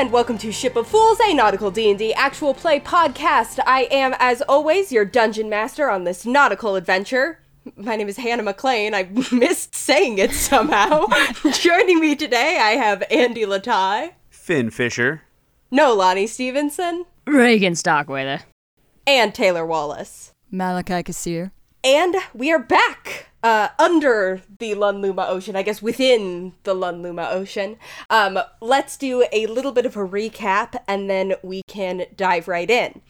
and welcome to Ship of Fools, a nautical D&D actual play podcast. I am, as always, your dungeon master on this nautical adventure. My name is Hannah McLean. I missed saying it somehow. Joining me today, I have Andy Latai. Finn Fisher. No, Lonnie Stevenson. Reagan Stockwather. And Taylor Wallace. Malachi Kassir. And we are back uh, under the Lunluma Ocean, I guess within the Lunluma Ocean. Um, let's do a little bit of a recap and then we can dive right in.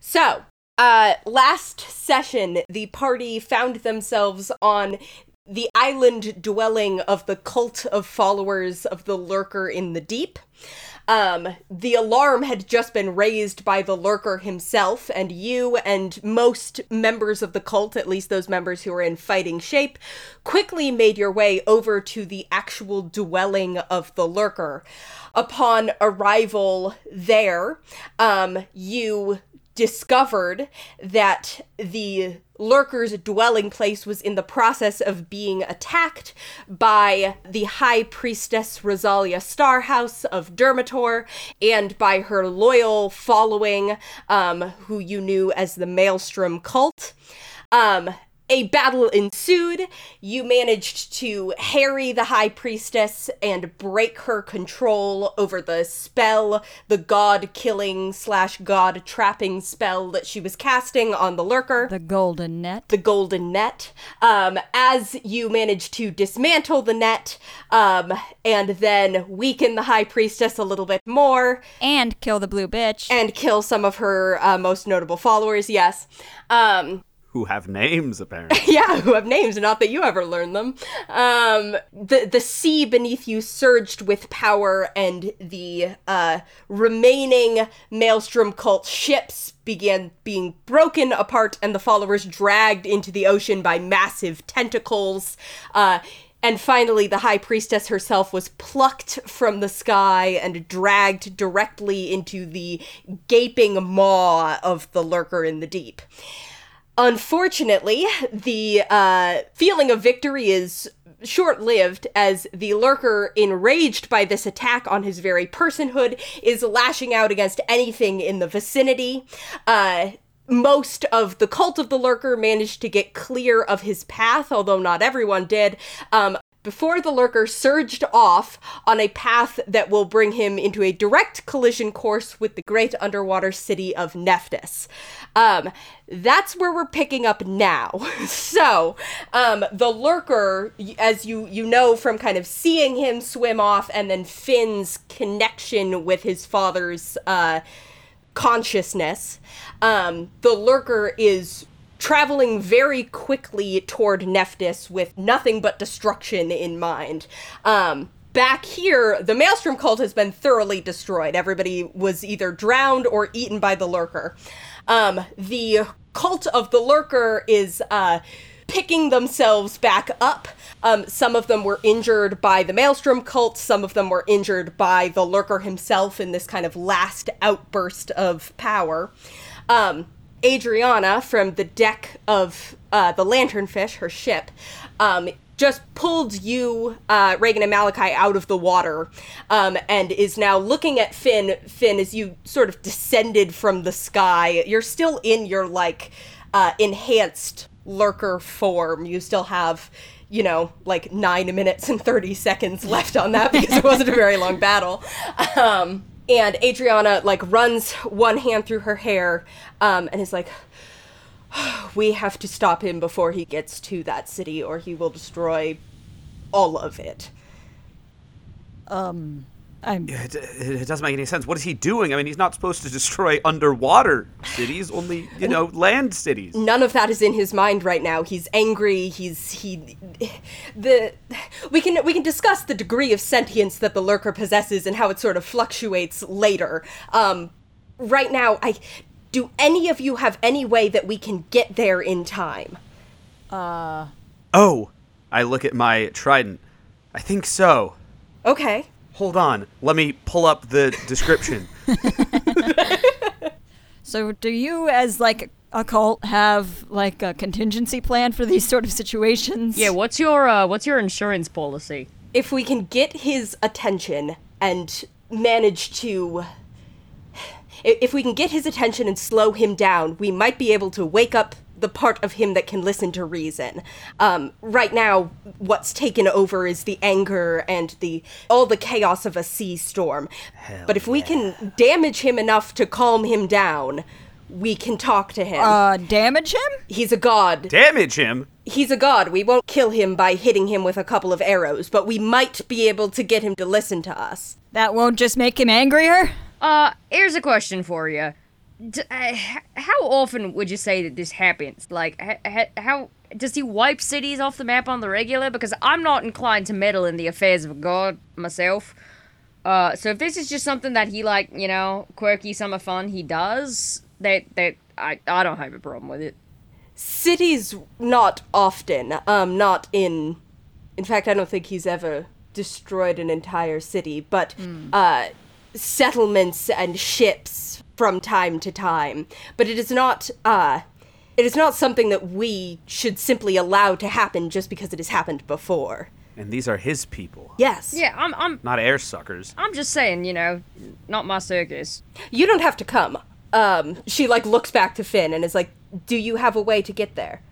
So, uh, last session, the party found themselves on the island dwelling of the cult of followers of the Lurker in the Deep. Um, the alarm had just been raised by the lurker himself, and you and most members of the cult, at least those members who were in fighting shape, quickly made your way over to the actual dwelling of the lurker. Upon arrival there, um, you discovered that the lurker's dwelling place was in the process of being attacked by the high priestess Rosalia Starhouse of Dermator and by her loyal following, um, who you knew as the Maelstrom cult. Um, a battle ensued. You managed to harry the High Priestess and break her control over the spell, the god killing slash god trapping spell that she was casting on the Lurker. The Golden Net. The Golden Net. Um, as you managed to dismantle the net um, and then weaken the High Priestess a little bit more. And kill the Blue Bitch. And kill some of her uh, most notable followers, yes. Um, who have names apparently. yeah, who have names, not that you ever learn them. Um, the the sea beneath you surged with power, and the uh, remaining Maelstrom cult ships began being broken apart, and the followers dragged into the ocean by massive tentacles. Uh, and finally, the High Priestess herself was plucked from the sky and dragged directly into the gaping maw of the lurker in the deep. Unfortunately, the uh, feeling of victory is short lived as the lurker, enraged by this attack on his very personhood, is lashing out against anything in the vicinity. Uh, most of the cult of the lurker managed to get clear of his path, although not everyone did. Um, before the lurker surged off on a path that will bring him into a direct collision course with the great underwater city of Nephthys. Um, that's where we're picking up now. so, um, the lurker, as you you know from kind of seeing him swim off, and then Finn's connection with his father's uh, consciousness, um, the lurker is traveling very quickly toward Nephthys with nothing but destruction in mind. Um, back here, the Maelstrom cult has been thoroughly destroyed. Everybody was either drowned or eaten by the lurker. Um, the cult of the lurker is uh, picking themselves back up. Um, some of them were injured by the Maelstrom cult, some of them were injured by the lurker himself in this kind of last outburst of power. Um, Adriana from the deck of uh, the Lanternfish, her ship, um, just pulled you, uh, Reagan and Malachi, out of the water, um, and is now looking at Finn. Finn, as you sort of descended from the sky, you're still in your like uh, enhanced lurker form. You still have, you know, like nine minutes and thirty seconds left on that because it wasn't a very long battle. Um, and Adriana like runs one hand through her hair um, and is like, "We have to stop him before he gets to that city, or he will destroy all of it." Um, I'm. It, it, doesn't make any sense. What is he doing? I mean, he's not supposed to destroy underwater cities, only you know land cities. None of that is in his mind right now. He's angry. He's he. The we can we can discuss the degree of sentience that the lurker possesses and how it sort of fluctuates later. Um, right now, I do any of you have any way that we can get there in time? Uh. Oh, I look at my trident. I think so. Okay. Hold on. Let me pull up the description. so, do you, as like a cult, have like a contingency plan for these sort of situations? Yeah. What's your uh, what's your insurance policy? If we can get his attention and manage to. If we can get his attention and slow him down, we might be able to wake up the part of him that can listen to reason. Um, right now, what's taken over is the anger and the all the chaos of a sea storm. but if we can damage him enough to calm him down, we can talk to him. Uh, damage him? He's a god. Damage him. He's a god. We won't kill him by hitting him with a couple of arrows, but we might be able to get him to listen to us. That won't just make him angrier? Uh, here's a question for you. D- uh, how often would you say that this happens? Like, how does he wipe cities off the map on the regular? Because I'm not inclined to meddle in the affairs of god myself. Uh, so if this is just something that he like, you know, quirky summer fun he does, that that I I don't have a problem with it. Cities, not often. Um, not in. In fact, I don't think he's ever destroyed an entire city, but uh, settlements and ships from time to time. But it is not. Uh, it is not something that we should simply allow to happen just because it has happened before. And these are his people, Yes. Yeah, I'm I'm not air suckers. I'm just saying, you know, not my circus. You don't have to come. Um, she like looks back to Finn and is like, "Do you have a way to get there?"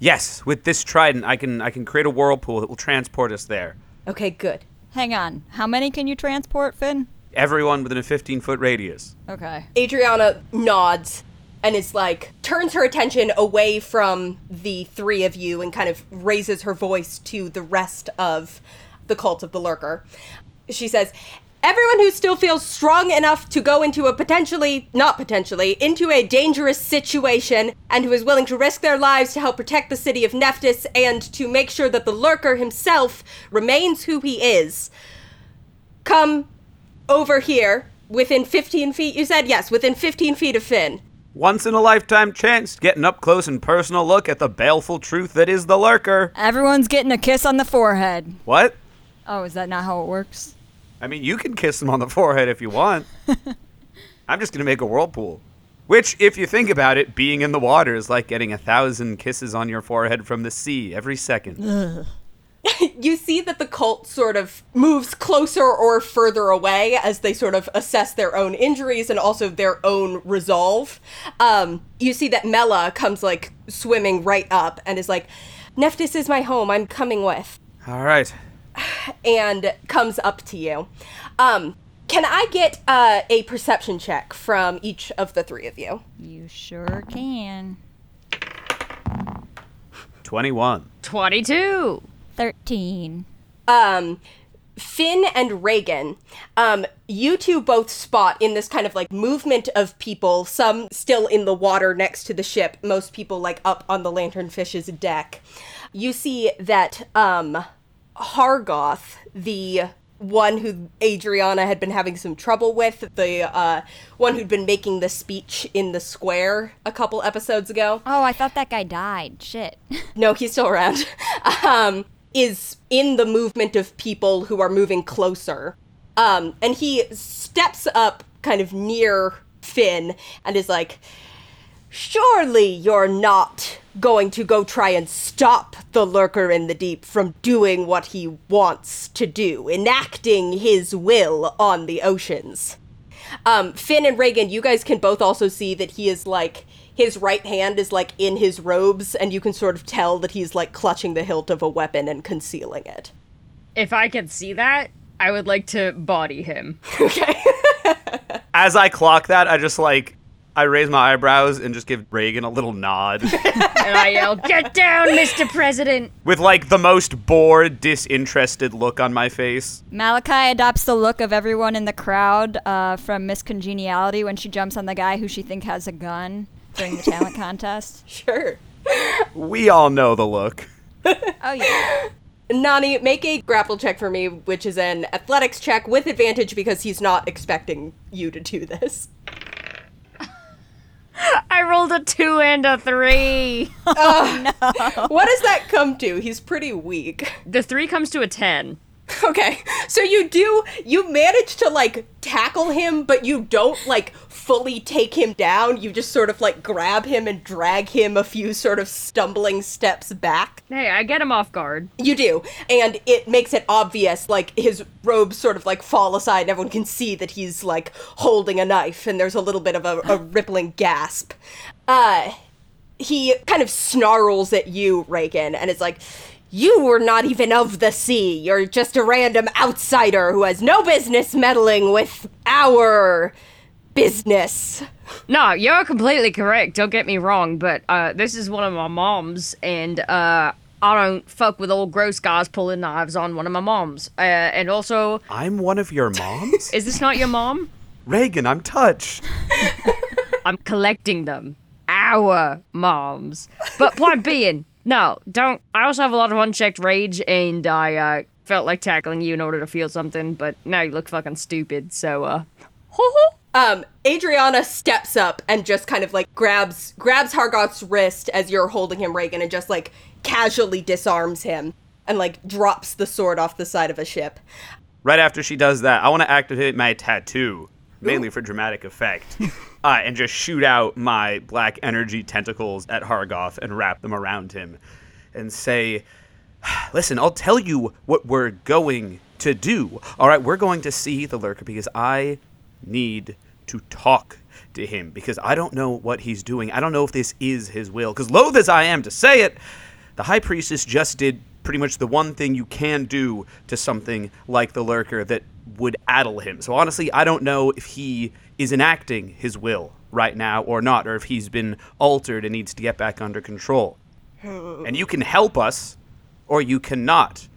Yes, with this trident, I can I can create a whirlpool that will transport us there. Okay, good. Hang on. How many can you transport, Finn? Everyone within a 15 foot radius. Okay. Adriana nods and is like turns her attention away from the three of you and kind of raises her voice to the rest of the cult of the lurker. She says, Everyone who still feels strong enough to go into a potentially, not potentially, into a dangerous situation and who is willing to risk their lives to help protect the city of Nephthys and to make sure that the lurker himself remains who he is, come over here within 15 feet. You said yes, within 15 feet of Finn. Once in a lifetime chance, getting up close and personal look at the baleful truth that is the lurker. Everyone's getting a kiss on the forehead. What? Oh, is that not how it works? I mean, you can kiss him on the forehead if you want. I'm just gonna make a whirlpool. Which, if you think about it, being in the water is like getting a thousand kisses on your forehead from the sea every second. You see that the cult sort of moves closer or further away as they sort of assess their own injuries and also their own resolve. Um, you see that Mela comes like swimming right up and is like, Nephthys is my home. I'm coming with. All right. and comes up to you. Um, can I get uh, a perception check from each of the three of you? You sure can. 21. Twenty-two. 13. um Finn and Reagan, um, you two both spot in this kind of like movement of people, some still in the water next to the ship, most people like up on the lanternfish's deck. You see that um Hargoth, the one who Adriana had been having some trouble with, the uh, one who'd been making the speech in the square a couple episodes ago. Oh, I thought that guy died. Shit. no, he's still around, um, is in the movement of people who are moving closer. Um, and he steps up kind of near Finn and is like, Surely you're not going to go try and stop the lurker in the deep from doing what he wants to do, enacting his will on the oceans. Um, Finn and Reagan, you guys can both also see that he is like his right hand is like in his robes, and you can sort of tell that he's like clutching the hilt of a weapon and concealing it. If I could see that, I would like to body him. Okay. As I clock that, I just like, I raise my eyebrows and just give Reagan a little nod. And I yell, Get down, Mr. President! with like the most bored, disinterested look on my face. Malachi adopts the look of everyone in the crowd uh, from Miss Congeniality when she jumps on the guy who she thinks has a gun during the talent contest. sure. We all know the look. Oh, yeah. Nani, make a grapple check for me, which is an athletics check with advantage because he's not expecting you to do this. I rolled a two and a three. Oh, what does that come to? He's pretty weak. The three comes to a ten. Okay, so you do you manage to like tackle him, but you don't like fully take him down. You just sort of like grab him and drag him a few sort of stumbling steps back. Hey, I get him off guard. You do, and it makes it obvious. Like his robes sort of like fall aside, and everyone can see that he's like holding a knife, and there's a little bit of a, a rippling gasp. Uh, he kind of snarls at you, Reagan, and is like, You were not even of the sea. You're just a random outsider who has no business meddling with our business. No, you're completely correct. Don't get me wrong, but uh, this is one of my moms, and uh, I don't fuck with old gross guys pulling knives on one of my moms. Uh, and also, I'm one of your moms? is this not your mom? Reagan, I'm touched. I'm collecting them. Our moms. But point being, no, don't. I also have a lot of unchecked rage, and I uh, felt like tackling you in order to feel something, but now you look fucking stupid, so, uh. Um, Adriana steps up and just kind of like grabs grabs Hargoth's wrist as you're holding him, Reagan, and just like casually disarms him and like drops the sword off the side of a ship. Right after she does that, I want to activate my tattoo, mainly for dramatic effect, uh, and just shoot out my black energy tentacles at Hargoth and wrap them around him and say, Listen, I'll tell you what we're going to do. All right, we're going to see the lurker because I need to talk to him because I don't know what he's doing. I don't know if this is his will. Because, loath as I am to say it, the High Priestess just did pretty much the one thing you can do to something like the Lurker that would addle him. So, honestly, I don't know if he is enacting his will right now or not, or if he's been altered and needs to get back under control. And you can help us, or you cannot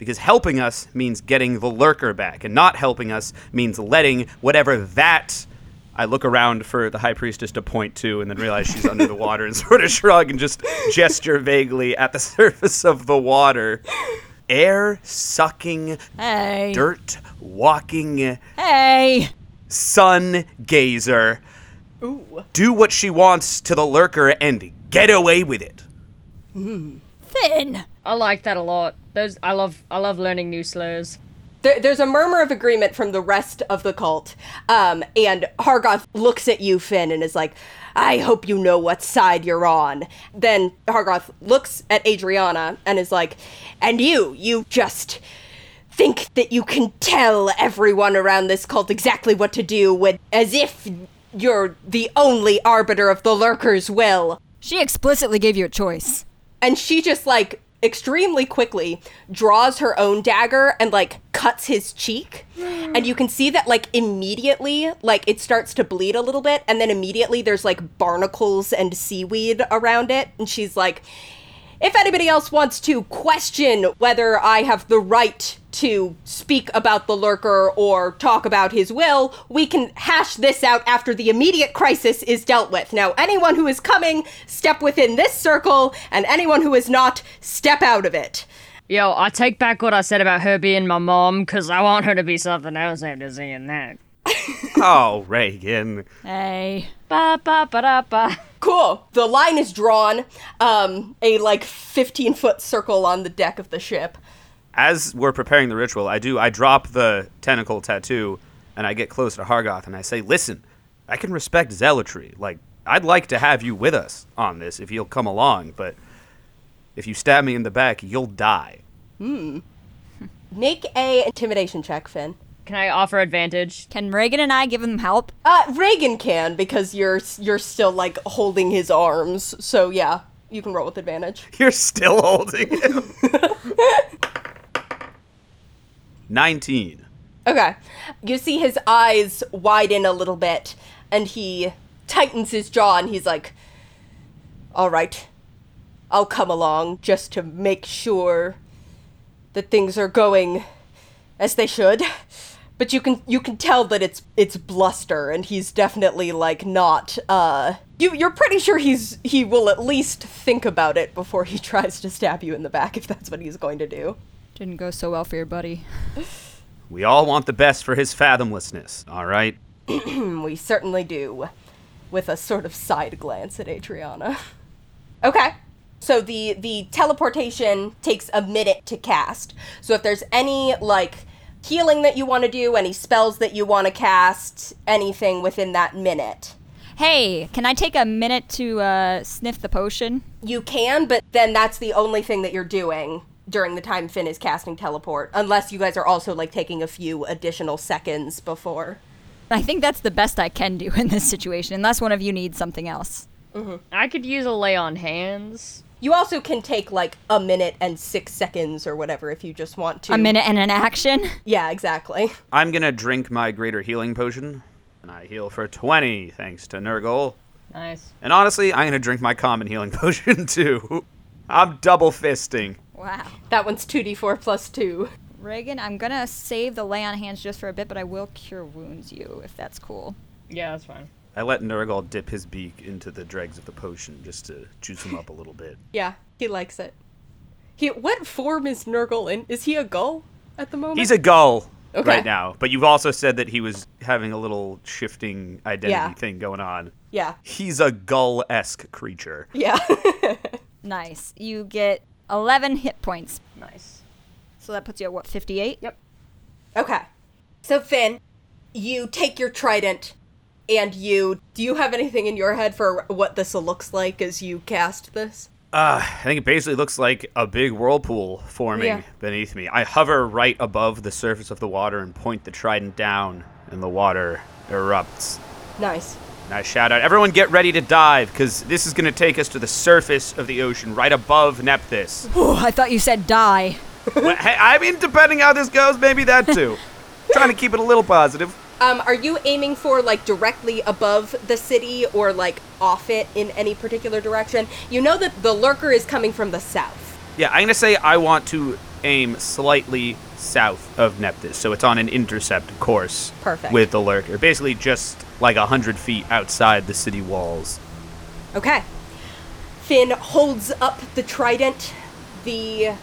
because helping us means getting the lurker back, and not helping us means letting whatever that. I look around for the high priestess to point to, and then realize she's under the water, and sort of shrug and just gesture vaguely at the surface of the water. Air sucking, Hey. dirt walking, Hey. sun gazer. Ooh. Do what she wants to the lurker and get away with it. Finn. I like that a lot. Those I love I love learning new slurs. There, there's a murmur of agreement from the rest of the cult, um, and Hargoth looks at you, Finn, and is like, I hope you know what side you're on. Then Hargoth looks at Adriana and is like, and you, you just think that you can tell everyone around this cult exactly what to do with, as if you're the only arbiter of the lurker's will. She explicitly gave you a choice. and she just like extremely quickly draws her own dagger and like cuts his cheek. Mm. And you can see that like immediately like it starts to bleed a little bit. And then immediately there's like barnacles and seaweed around it. And she's like if anybody else wants to question whether I have the right to speak about the lurker or talk about his will, we can hash this out after the immediate crisis is dealt with. Now, anyone who is coming, step within this circle, and anyone who is not, step out of it. Yo, I take back what I said about her being my mom, because I want her to be something else after seeing that. Oh, Reagan. Hey. Ba ba ba da ba. Cool. The line is drawn, um, a like 15 foot circle on the deck of the ship. As we're preparing the ritual, I do I drop the tentacle tattoo and I get close to Hargoth and I say, "Listen, I can respect zealotry. Like I'd like to have you with us on this if you'll come along, but if you stab me in the back, you'll die." Hmm. Make a intimidation check, Finn. Can I offer advantage? Can Reagan and I give him help? Uh, Reagan can because you're you're still like holding his arms. So yeah, you can roll with advantage. You're still holding him. 19. Okay. You see his eyes widen a little bit, and he tightens his jaw, and he's like, All right, I'll come along just to make sure that things are going as they should. But you can you can tell that it's it's bluster, and he's definitely like not. Uh, you you're pretty sure he's he will at least think about it before he tries to stab you in the back if that's what he's going to do. Didn't go so well for your buddy. We all want the best for his fathomlessness, all right? We certainly do. With a sort of side glance at Adriana. Okay. So the the teleportation takes a minute to cast. So if there's any like healing that you want to do, any spells that you want to cast, anything within that minute. Hey, can I take a minute to uh, sniff the potion? You can, but then that's the only thing that you're doing during the time Finn is casting teleport, unless you guys are also like taking a few additional seconds before. I think that's the best I can do in this situation, unless one of you needs something else. Mm-hmm. I could use a lay on hands. You also can take like a minute and six seconds or whatever if you just want to. A minute and an action. Yeah, exactly. I'm gonna drink my greater healing potion, and I heal for 20 thanks to Nurgle. Nice. And honestly, I'm gonna drink my common healing potion too. I'm double fisting. Wow. That one's 2d4 plus 2. Reagan, I'm gonna save the lay on hands just for a bit, but I will cure wounds you if that's cool. Yeah, that's fine. I let Nurgle dip his beak into the dregs of the potion just to juice him up a little bit. Yeah, he likes it. He what form is Nurgle in? Is he a gull at the moment? He's a gull Okay. right now, but you've also said that he was having a little shifting identity Yeah. thing going on. Yeah. He's a gull esque creature. Yeah. Nice. You get 11 hit points. Nice. So that puts you at what, 58? Yep. okay. So Finn, you take your trident and you do you have anything in your head for what this looks like as you cast this? Uh, I think it basically looks like a big whirlpool forming Yeah. beneath me. I hover right above the surface of the water and point the trident down, and the water erupts. Nice. And I shout out, everyone get ready to dive, because this is going to take us to the surface of the ocean, right above Nephthys. Ooh, I thought you said die. Well, hey, I mean, depending how this goes, maybe that too. Trying to keep it a little positive. Um, are you aiming for like directly above the city or like off it in any particular direction? You know that the lurker is coming from the south. Yeah, I'm going to say I want to aim slightly south of Nephthys, so it's on an intercept course. Perfect. With the lurker. Basically, just like a hundred feet outside the city walls. Okay. Finn holds up the trident. The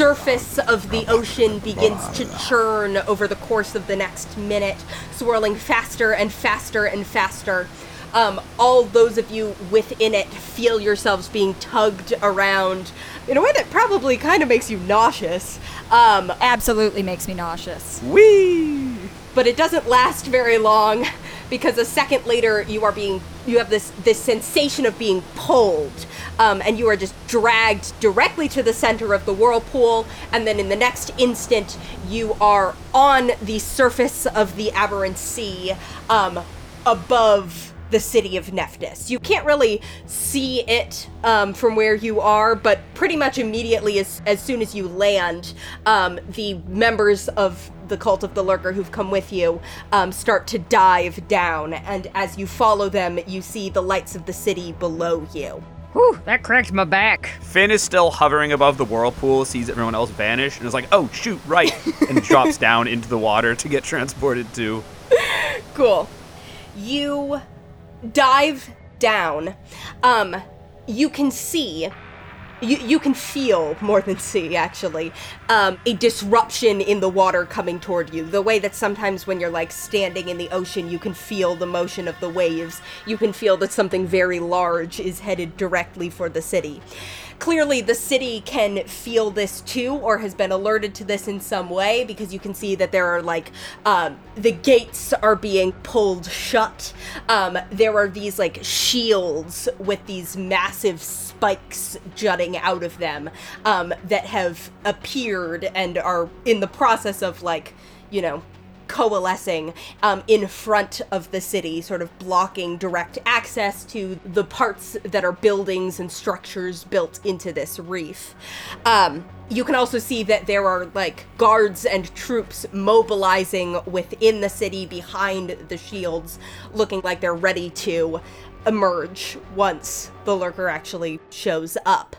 surface of the ocean begins to churn over the course of the next minute, swirling faster and faster and faster. Um, all those of you within it feel yourselves being tugged around in a way that probably kind of makes you nauseous. Um, Absolutely makes me nauseous. Whee! But it doesn't last very long because a second later you are being you have this this sensation of being pulled um, and you are just dragged directly to the center of the whirlpool and then in the next instant you are on the surface of the aberrant sea um, above the city of Nephthys. You can't really see it um, from where you are, but pretty much immediately, as, as soon as you land, um, the members of the cult of the lurker who've come with you um, start to dive down. And as you follow them, you see the lights of the city below you. Whew, that cracked my back. Finn is still hovering above the whirlpool, sees everyone else vanish, and is like, oh, shoot, right, and drops down into the water to get transported to. Cool. You dive down. Um, you can see. You, you can feel more than see actually um, a disruption in the water coming toward you. The way that sometimes when you're like standing in the ocean you can feel the motion of the waves. You can feel that something very large is headed directly for the city clearly the city can feel this too or has been alerted to this in some way because you can see that there are like um, the gates are being pulled shut. Um, there are these like shields with these massive spikes jutting out of them um, that have appeared and are in the process of like you know coalescing um, in front of the city, sort of blocking direct access to the parts that are buildings and structures built into this reef. Um, you can also see that there are like guards and troops mobilizing within the city behind the shields, looking like they're ready to emerge once the lurker actually shows up.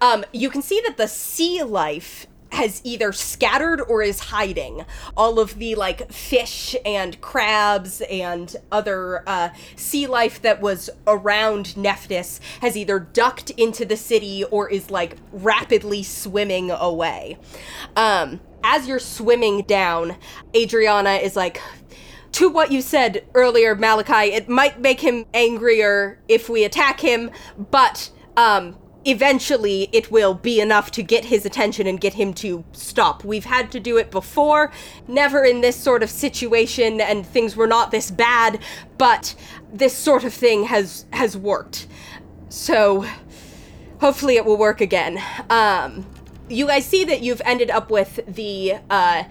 Um, you can see that the sea life has either scattered or is hiding. All of the like fish and crabs and other uh, sea life that was around Nephthys has either ducked into the city or is like rapidly swimming away. Um, as you're swimming down, Adriana is like, to what you said earlier, Malachi, it might make him angrier if we attack him, but um, eventually it will be enough to get his attention and get him to stop. We've had to do it before, never in this sort of situation and things were not this bad, but this sort of thing has has worked. So hopefully it will work again. Um you guys see that you've ended up with the uh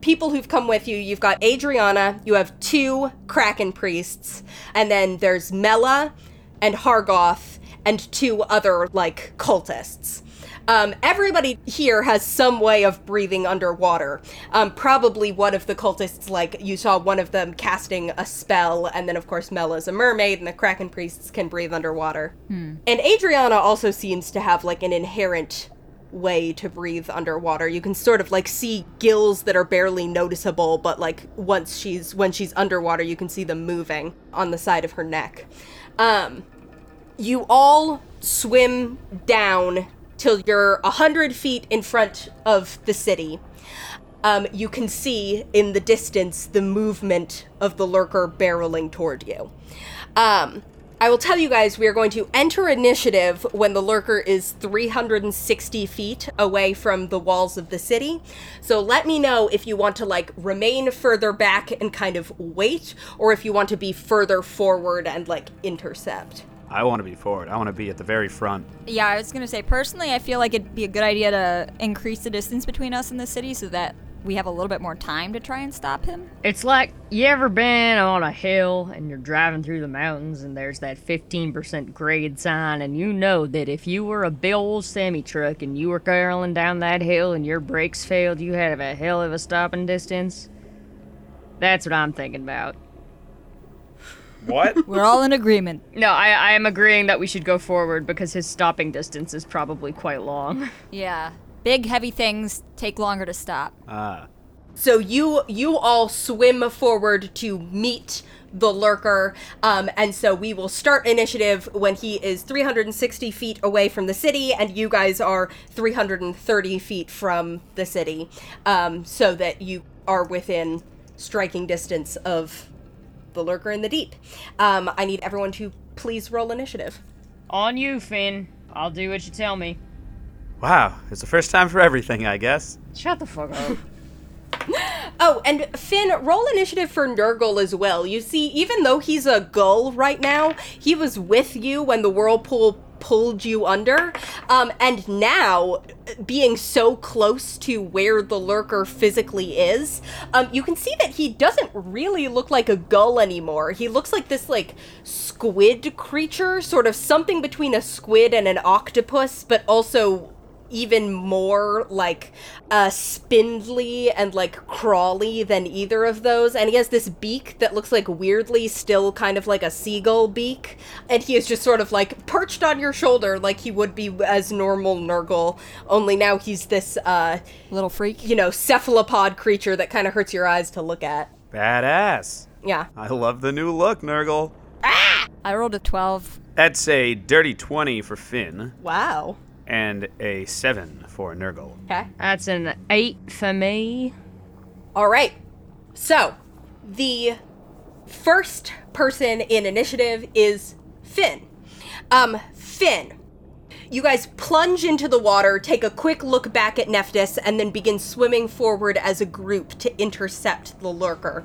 people who've come with you. You've got Adriana, you have two Kraken priests, and then there's Mela and Hargoth and two other like cultists. Um, everybody here has some way of breathing underwater. Um, probably one of the cultists, like you saw one of them casting a spell, and then of course Mela's a mermaid, and the Kraken priests can breathe underwater. And Adriana also seems to have like an inherent way to breathe underwater. You can sort of like see gills that are barely noticeable, but like once she's when she's underwater, you can see them moving on the side of her neck. Um, you all swim down till you're a hundred feet in front of the city. Um, you can see in the distance the movement of the lurker barreling toward you. Um, I will tell you guys we are going to enter initiative when the lurker is 360 feet away from the walls of the city. So let me know if you want to like remain further back and kind of wait, or if you want to be further forward and like intercept. I want to be forward. I want to be at the very front. Yeah, I was gonna say personally, I feel like it'd be a good idea to increase the distance between us and the city so that we have a little bit more time to try and stop him. It's like you ever been on a hill and you're driving through the mountains and there's that 15% grade sign and you know that if you were a big old semi truck and you were carolling down that hill and your brakes failed, you had a hell of a stopping distance. That's what I'm thinking about. What? We're all in agreement. No, I, I am agreeing that we should go forward because his stopping distance is probably quite long. Yeah. Big heavy things take longer to stop. Ah. So you you all swim forward to meet the lurker, um, and so we will start initiative when he is 360 feet away from the city, and you guys are 330 feet from the city, um, so that you are within striking distance of the lurker in the deep. Um, I need everyone to please roll initiative. On you, Finn. I'll do what you tell me. Wow. It's the first time for everything, I guess. Shut the fuck up. Oh, and Finn, roll initiative for Nurgle as well. You see, even though he's a gull right now, he was with you when the whirlpool pulled you under. Um, and now, being so close to where the lurker physically is, um, you can see that he doesn't really look like a gull anymore. He looks like this, like, squid creature, sort of something between a squid and an octopus, but also even more like uh spindly and like crawly than either of those and he has this beak that looks like weirdly still kind of like a seagull beak and he is just sort of like perched on your shoulder like he would be as normal nurgle only now he's this uh Little freak. you know cephalopod creature that kind of hurts your eyes to look at Badass. yeah I love the new look, Nurgle. Ah! I rolled a 12. That's a dirty 20 for Finn wow and a 7 for Nurgle. okay That's an eight for me. All right. So, the first person in initiative is Finn. Um, Finn. You guys plunge into the water, take a quick look back at Nephthys, and then begin swimming forward as a group to intercept the lurker.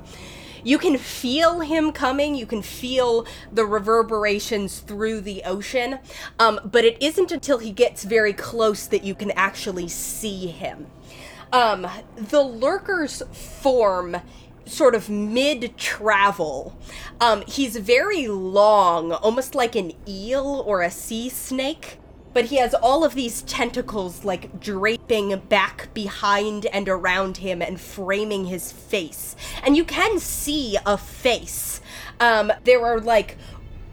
You can feel him coming, you can feel the reverberations through the ocean, um, but it isn't until he gets very close that you can actually see him. Um, the lurker's form sort of mid travel. Um, he's very long, almost like an eel or a sea snake. But he has all of these tentacles like draping back behind and around him and framing his face. And you can see a face. Um, there are like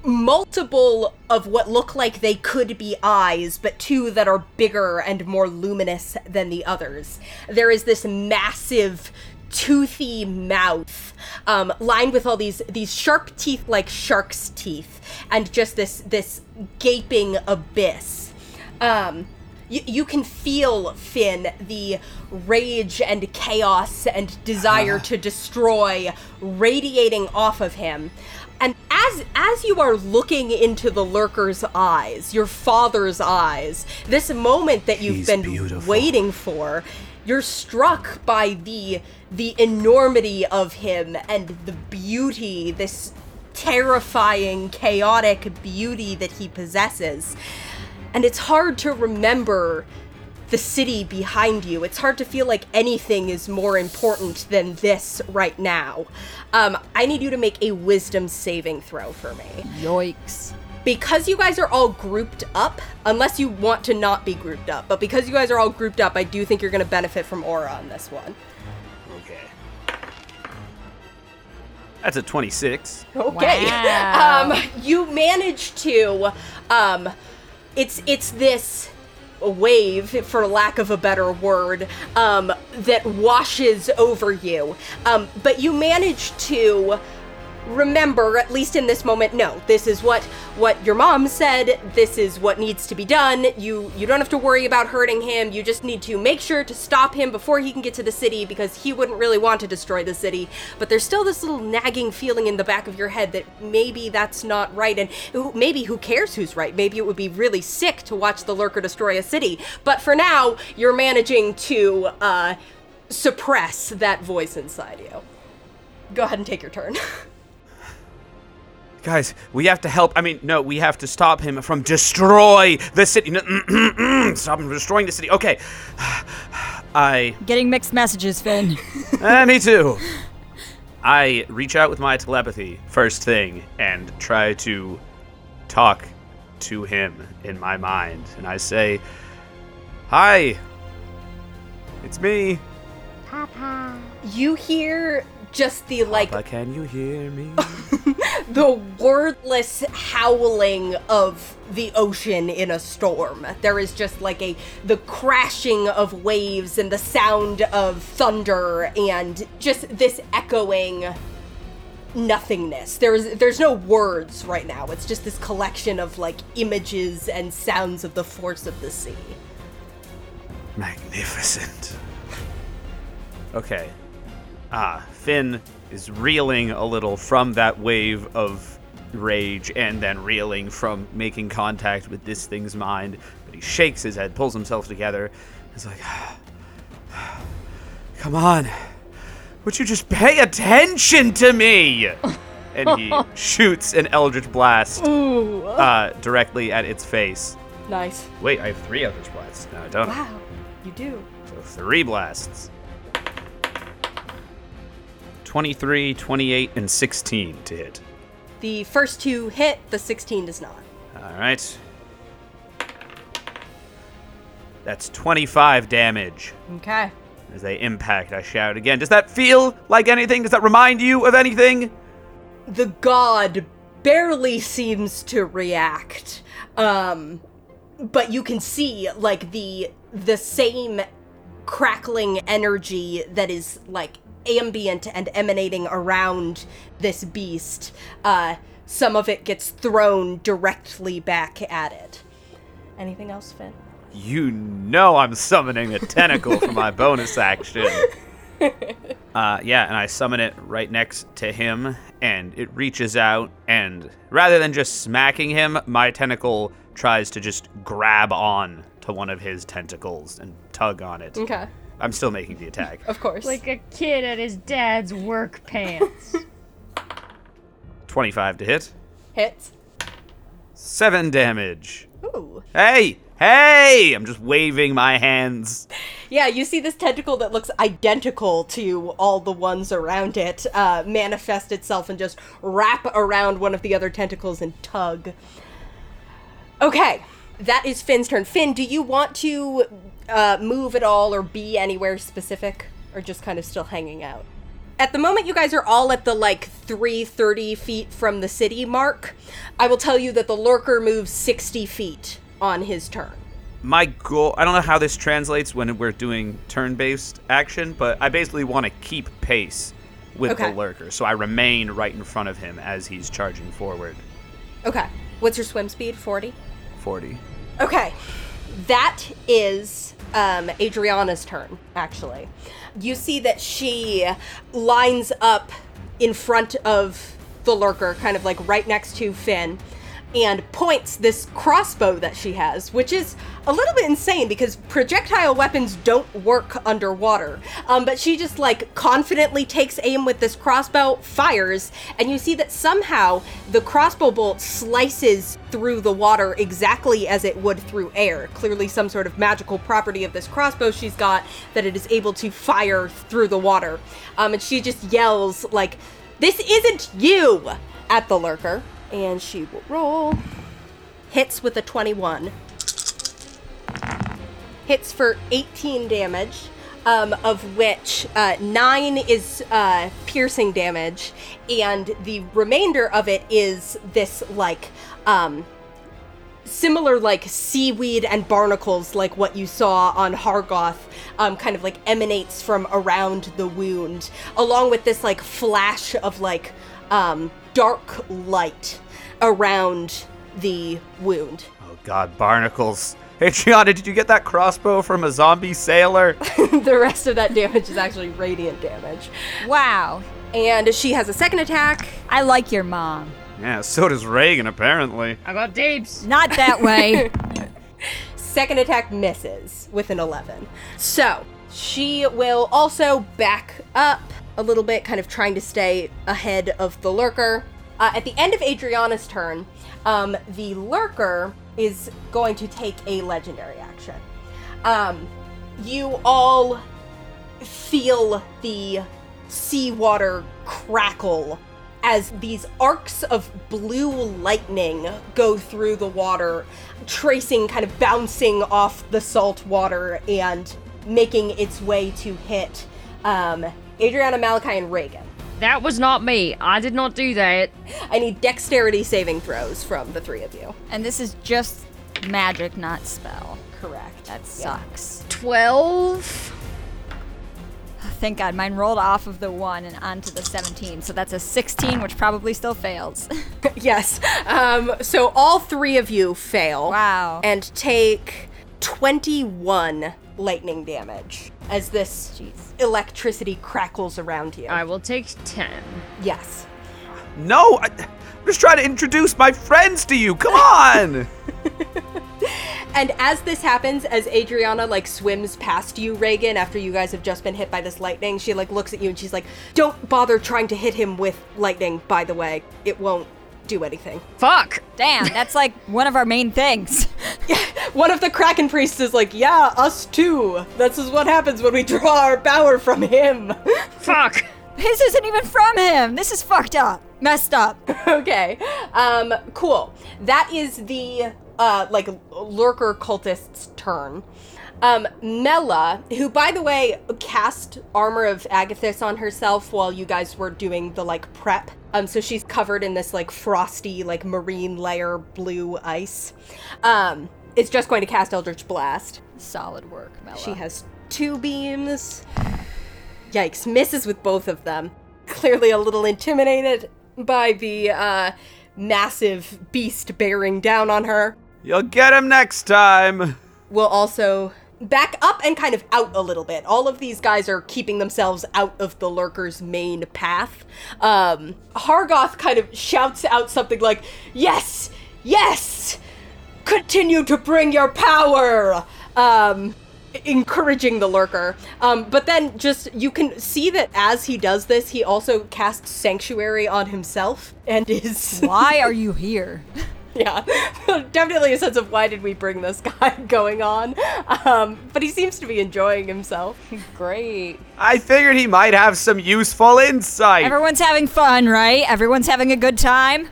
multiple of what look like they could be eyes, but two that are bigger and more luminous than the others. There is this massive toothy mouth um, lined with all these these sharp teeth like shark's teeth and just this this gaping abyss um, you, you can feel Finn the rage and chaos and desire to destroy radiating off of him. And as as you are looking into the lurker's eyes, your father's eyes, this moment that you've He's been beautiful. waiting for, you're struck by the the enormity of him and the beauty, this terrifying, chaotic beauty that he possesses. And it's hard to remember the city behind you. It's hard to feel like anything is more important than this right now. Um, I need you to make a wisdom saving throw for me. Yoicks. Because you guys are all grouped up, unless you want to not be grouped up, but because you guys are all grouped up, I do think you're going to benefit from aura on this one. Okay. That's a 26. Okay. Wow. Um, you manage to. Um, it's it's this wave, for lack of a better word, um, that washes over you. Um, but you manage to remember at least in this moment no this is what what your mom said this is what needs to be done. You you don't have to worry about hurting him you just need to make sure to stop him before he can get to the city because he wouldn't really want to destroy the city. But there's still this little nagging feeling in the back of your head that maybe that's not right and who- maybe who cares who's right? Maybe it would be really sick to watch the lurker destroy a city. But for now you're managing to uh suppress that voice inside you. Go ahead and take your turn Guys, we have to help. I mean, no, we have to stop him from destroy the city. No, mm, mm, mm, stop him from destroying the city. Okay. I. Getting mixed messages, Finn. Eh, me too. I reach out with my telepathy first thing and try to talk to him in my mind. And I say, Hi. It's me. Papa. You hear just the like can you hear me? the wordless howling of the ocean in a storm. There is just like a the crashing of waves and the sound of thunder and just this echoing nothingness. There's there's no words right now. It's just this collection of like images and sounds of the force of the sea. Magnificent. Okay. Ah, Finn is reeling a little from that wave of rage and then reeling from making contact with this thing's mind. But he shakes his head, pulls himself together. He's like, Come on. Would you just pay attention to me? and he shoots an Eldritch Blast uh, directly at its face. Nice. Wait, I have three Eldritch Blasts. No, I don't. Wow. You do. So three blasts. 23, 28, and 16 to hit. The first two hit, the 16 does not. All right. That's 25 damage. Okay. As they impact, I shout again. Does that feel like anything? Does that remind you of anything? the god barely seems to react um but you can see like the the same crackling energy that is like ambient and emanating around this beast uh some of it gets thrown directly back at it anything else finn You know I'm summoning a tentacle for my bonus action. Uh, yeah, and I summon it right next to him, and it reaches out, and rather than just smacking him, my tentacle tries to just grab on to one of his tentacles and tug on it. okay I'm still making the attack. of course Like a kid at his dad's work pants. 25 to hit, hits 7 damage. ooh Hey! Hey! I'm just waving my hands. Yeah, you see this tentacle that looks identical to all the ones around it uh, manifest itself and just wrap around one of the other tentacles and tug. Okay, that is Finn's turn. Finn, do you want to uh, move at all or be anywhere specific, or just kind of still hanging out? At the moment, you guys are all at the like 330 feet from the city mark. I will tell you that the lurker moves 60 feet on his turn. my goal i don't know how this translates when we're doing turn-based action but i basically want to keep pace with Okay. the lurker so i remain right in front of him as he's charging forward Okay, what's your swim speed? 40? 40 Okay, that is um, Adriana's turn, actually. You see that she lines up in front of the lurker, kind of like right next to Finn, and points this crossbow that she has, which is a little bit insane because projectile weapons don't work underwater. Um, but she just like confidently takes aim with this crossbow, fires, and you see that somehow the crossbow bolt slices through the water exactly as it would through air. Clearly, some sort of magical property of this crossbow she's got that it is able to fire through the water. Um, and she just yells like, "This isn't you!" at the lurker and she will roll. Hits with a 21. Hits for 18 damage, um, of which uh, 9 is uh, piercing damage, and the remainder of it is this, like, um, similar like seaweed and barnacles like what you saw on Hargoth um, kind of like emanates from around the wound along with this like flash of like um, dark light around the wound. Oh God, barnacles. Hey, Gianna, did you get that crossbow from a zombie sailor? the rest of that damage is actually radiant damage. Wow. And she has a second attack. I like your mom. yeah, so does Reagan, apparently. I got deeps. Not that way. Second attack misses with an 11. So she will also back up a little bit, kind of trying to stay ahead of the lurker. Uh, at the end of Adriana's turn, um, the lurker is going to take a legendary action. Um, you all feel the seawater crackle as these arcs of blue lightning go through the water, tracing, kind of bouncing off the salt water and making its way to hit um, Adriana, Malachi, and Reagan. That was not me. I did not do that. I need dexterity saving throws from the three of you. and this is just magic, not spell. Correct. That Yeah. sucks. 12. Thank God, mine rolled off of the 1 and onto the 17. So that's a 16, which probably still fails. yes. Um, so all three of you fail. Wow. And take 21 lightning damage as this Jeez. electricity crackles around you. I will take 10. yes. No, I, I'm just trying to introduce my friends to you. Come on. And as this happens, as Adriana like swims past you, Reagan, after you guys have just been hit by this lightning, she like looks at you and she's like, "Don't bother trying to hit him with lightning. By the way, it won't do anything." Fuck. Damn, that's like one of our main things. One of the Kraken priests is like, "Yeah, us too. This is what happens when we draw our power from him." Fuck. This isn't even from him. This is fucked up. Messed up. okay. Um, cool. That is the uh like lurker cultist's turn. Um, Mela, who by the way cast armor of Agathys on herself while you guys were doing the like prep. Um, so she's covered in this like frosty, like marine layer blue ice. Um, is just going to cast Eldritch Blast. Solid work, Mela. She has two beams. Yikes, misses with both of them. Clearly a little intimidated by the uh, massive beast bearing down on her. You'll get him next time. We'll also back up and kind of out a little bit. All of these guys are keeping themselves out of the lurker's main path. Um, Hargoth kind of shouts out something like, Yes! Yes! Continue to bring your power! Um, encouraging the lurker. Um, but then just you can see that as he does this, he also casts sanctuary on himself and is Why are you here? Yeah, definitely a sense of why did we bring this guy going on. Um, but he seems to be enjoying himself. Great. I figured he might have some useful insight. Everyone's having fun, right? Everyone's having a good time.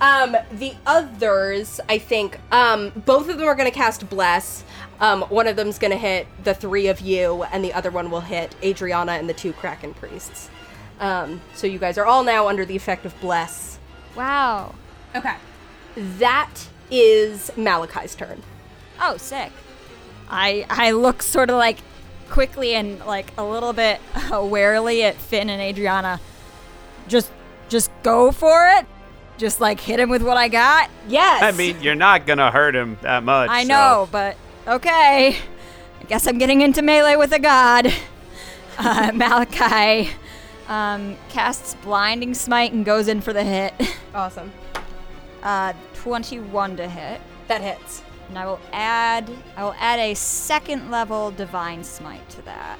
Um, the others, I think, um, both of them are going to cast Bless. Um, one of them's going to hit the three of you, and the other one will hit Adriana and the two Kraken priests. Um, so you guys are all now under the effect of Bless. Wow. Okay. That is Malachi's turn. Oh, sick. I I look sort of like quickly and like a little bit warily at Finn and Adriana. Just just go for it. Just like hit him with what I got. Yes. I mean, you're not gonna hurt him that much. I so- know, but okay. I guess I'm getting into melee with a god. Uh, Malachi Um, casts blinding smite and goes in for the hit. Awesome. Uh, 21 to hit. That hits. And I will add I will add a second level divine smite to that.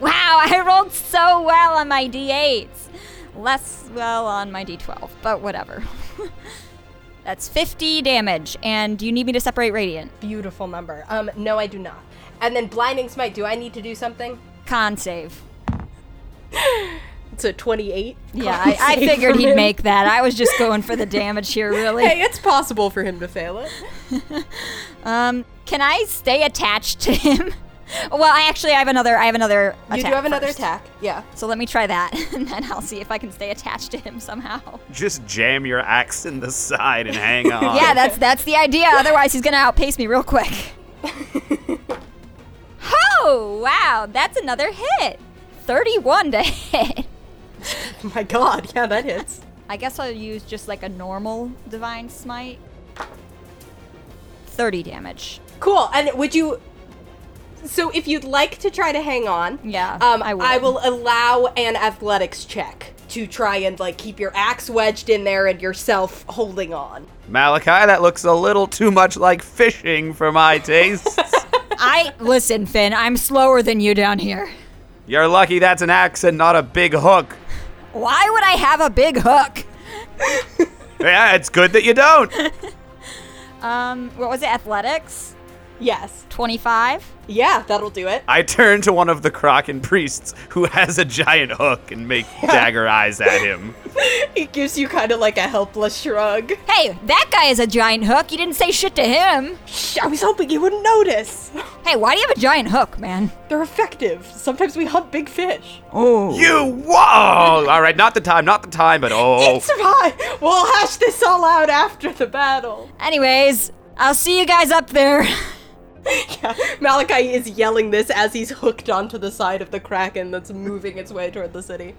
Wow, I rolled so well on my d8s. Less well on my d12, but whatever. That's 50 damage, and you need me to separate radiant. Beautiful number. Um, no, I do not. And then blinding smite. Do I need to do something? Con save. It's a twenty-eight. Yeah, I, I figured he'd him. make that. I was just going for the damage here, really. Hey, it's possible for him to fail it. Um, can I stay attached to him? well, I actually I have another. I have another. You do attack have another attack. Yeah. So let me try that, and then I'll see if I can stay attached to him somehow. Just jam your axe in the side and hang on. Yeah, that's that's the idea. Otherwise, he's gonna outpace me real quick. oh wow, that's another hit. Thirty-one to hit. My god. Yeah, that hits. I guess I'll use just like a normal divine smite. Thirty damage. Cool. And would you? So, if you'd like to try to hang on, Yeah, um, I would. I will allow an athletics check to try and like keep your axe wedged in there and yourself holding on. Malachi, that looks a little too much like fishing for my tastes. I listen, Finn. I'm slower than you down here. You're lucky that's an axe and not a big hook. Why would I have a big hook? Yeah, it's good that you don't. Um, what was it? Athletics? Yes. 25? Yeah, that'll do it. I turn to one of the Kraken priests who has a giant hook and make dagger eyes at him. He gives you kind of like a helpless shrug. Hey, that guy has a giant hook. You didn't say shit to him. Shh, I was hoping you wouldn't notice. Hey, why do you have a giant hook, man? They're effective. Sometimes we hunt big fish. Oh. You whoa! All right, not the time, not the time, but oh, It's fine. We'll hash this all out after the battle. Anyways, I'll see you guys up there. Yeah, Malachi is yelling this as he's hooked onto the side of the kraken that's moving its way toward the city.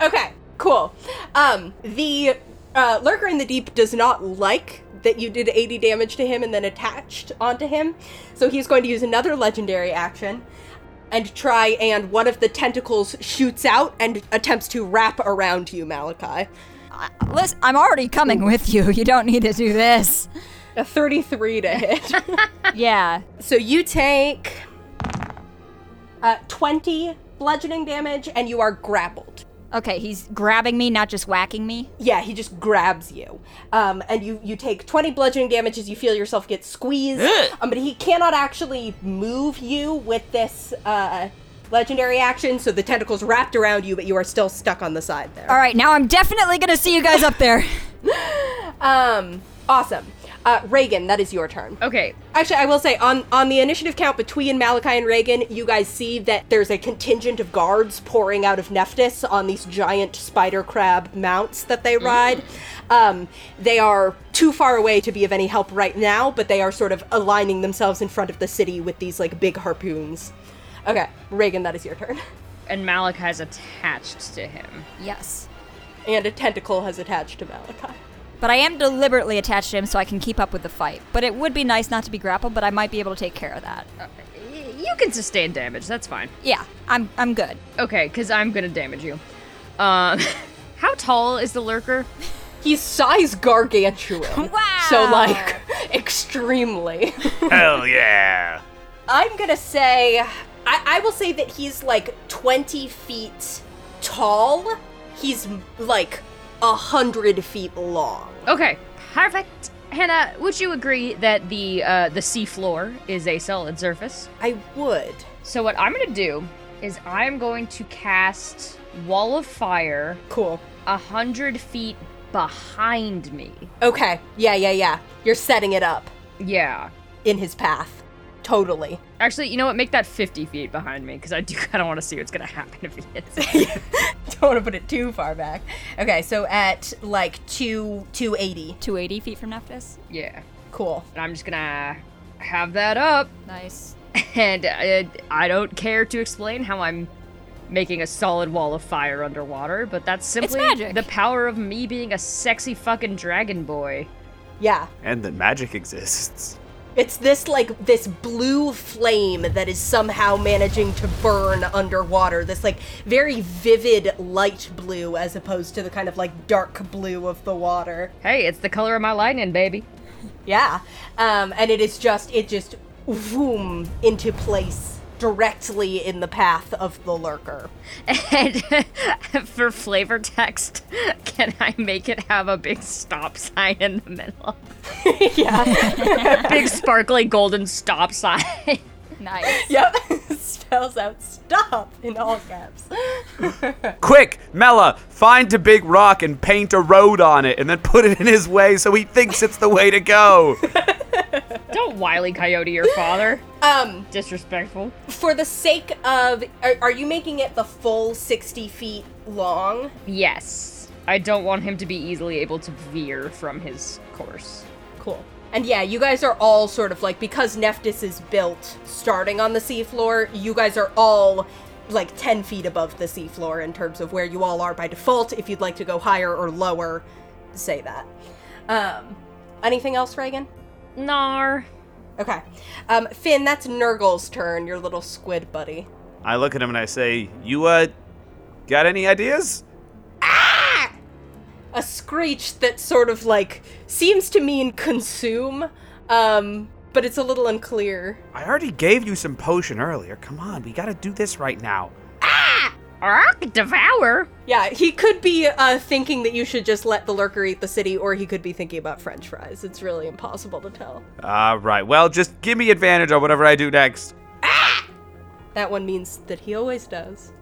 Okay, cool. Um, the uh, lurker in the deep does not like that you did 80 damage to him and then attached onto him, so he's going to use another legendary action and try and one of the tentacles shoots out and attempts to wrap around you, Malachi. Listen, I'm already coming with you. You don't need to do this. A 33 to hit. Yeah. So you take uh, 20 bludgeoning damage and you are grappled. Okay, he's grabbing me, not just whacking me. Yeah, he just grabs you. Um, and you, you take 20 bludgeoning damage as you feel yourself get squeezed. um, but he cannot actually move you with this uh, legendary action, so the tentacle's wrapped around you, but you are still stuck on the side there. All right, now I'm definitely gonna see you guys up there. Um, awesome. Uh, Reagan, that is your turn. Okay, Actually, I will say on on the initiative count between Malachi and Reagan, you guys see that there's a contingent of guards pouring out of Nephthys on these giant spider crab mounts that they ride. Um, they are too far away to be of any help right now, but they are sort of aligning themselves in front of the city with these like big harpoons. Okay, Reagan, that is your turn. and Malachi's attached to him. yes. And a tentacle has attached to Malachi. But I am deliberately attached to him so I can keep up with the fight. But it would be nice not to be grappled, but I might be able to take care of that. Y- You can sustain damage. That's fine. Yeah, I'm I'm good. Okay, because I'm gonna damage you. Um, how tall is the lurker? He's size gargantuan. Wow. So like extremely. hell yeah! I'm gonna say, I, I will say that he's like 20 feet tall. He's like a hundred feet long. Okay, perfect. Hannah, would you agree that the uh, the sea floor is a solid surface? I would. So what I'm gonna do is I'm going to cast Wall of Fire Cool. a hundred feet behind me. Okay. Yeah, yeah, yeah. You're setting it up Yeah. in his path. Totally. Actually, you know what? Make that 50 feet behind me because I do kind of want to see what's gonna happen if he hits it. Don't want to put it too far back. Okay, so at like two two eighty. 280 feet from Nephthys. yeah. Cool. And I'm just gonna have that up, Nice. and uh, I don't care to explain how I'm making a solid wall of fire underwater, but that's simply the power of me being a sexy fucking dragon boy. Yeah. And that magic exists. It's this like this blue flame that is somehow managing to burn underwater. This like very vivid light blue as opposed to the kind of like dark blue of the water. Hey, it's the color of my lightning, baby. Yeah. Um, and it is just it just boom into place directly in the path of the lurker. And for flavor text, can I make it have a big stop sign in the middle? yeah. big sparkly golden stop sign. Nice. yep. Spells out stop in all caps. Quick, Mela, find a big rock and paint a road on it and then put it in his way so he thinks it's the way to go. Don't wily coyote your father. Um, Disrespectful. for the sake of are, are you making it the full 60 feet long? Yes. I don't want him to be easily able to veer from his course. Cool. And yeah, you guys are all sort of like because Nephthys is built starting on the seafloor, you guys are all like 10 feet above the seafloor in terms of where you all are by default. If you'd like to go higher or lower, say that. Um, anything else, Reagan? Nar. Okay. Um, Finn, that's Nurgle's turn, your little squid buddy. I look at him and I say, You, uh, got any ideas? A screech that sort of like seems to mean consume, um, but it's a little unclear. I already gave you some potion earlier. Come on, we gotta do this right now. Ah! Ark, devour. Yeah, he could be uh, thinking that you should just let the lurker eat the city, or he could be thinking about French fries. It's really impossible to tell. All right, well, just give me advantage on whatever I do next. Ah! That one means that he always does.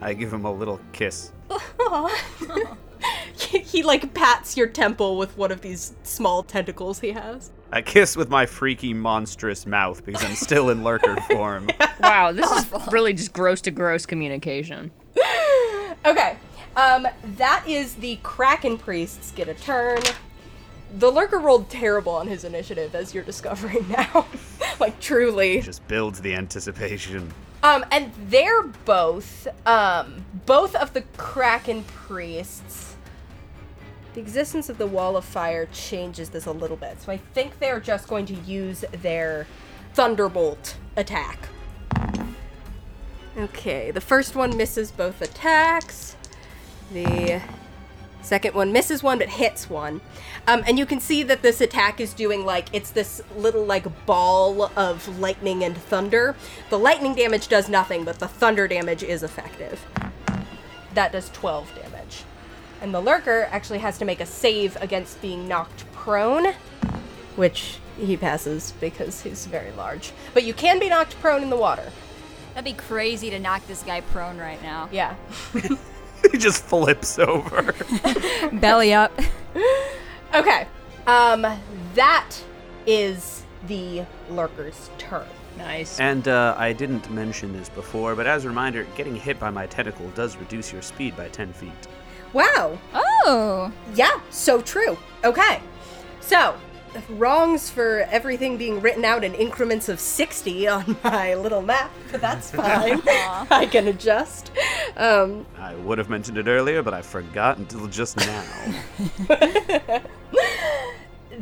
I give him a little kiss. he, he like pats your temple with one of these small tentacles he has. I kiss with my freaky, monstrous mouth because I'm still in lurker form. Wow, this is really just gross to gross communication. Okay. Um, that is the Kraken priests get a turn. The lurker rolled terrible on his initiative, as you're discovering now. like truly. Just builds the anticipation. Um, and they're both, um, both of the Kraken priests. The existence of the wall of fire changes this a little bit. So I think they're just going to use their thunderbolt attack. Okay, the first one misses both attacks. The second one misses one but hits one. Um, and you can see that this attack is doing like it's this little like ball of lightning and thunder. The lightning damage does nothing, but the thunder damage is effective. That does 12 damage. And the lurker actually has to make a save against being knocked prone, which he passes because he's very large. But you can be knocked prone in the water. That'd be crazy to knock this guy prone right now. Yeah. he just flips over. Belly up. Okay. Um, that is the lurker's turn. Nice. and uh, I didn't mention this before, but as a reminder, getting hit by my tentacle does reduce your speed by 10 feet. Wow. Oh. Yeah, so true. Okay. So, wrongs for everything being written out in increments of 60 on my little map, but that's fine. I can adjust. Um, I would have mentioned it earlier, but I forgot until just now.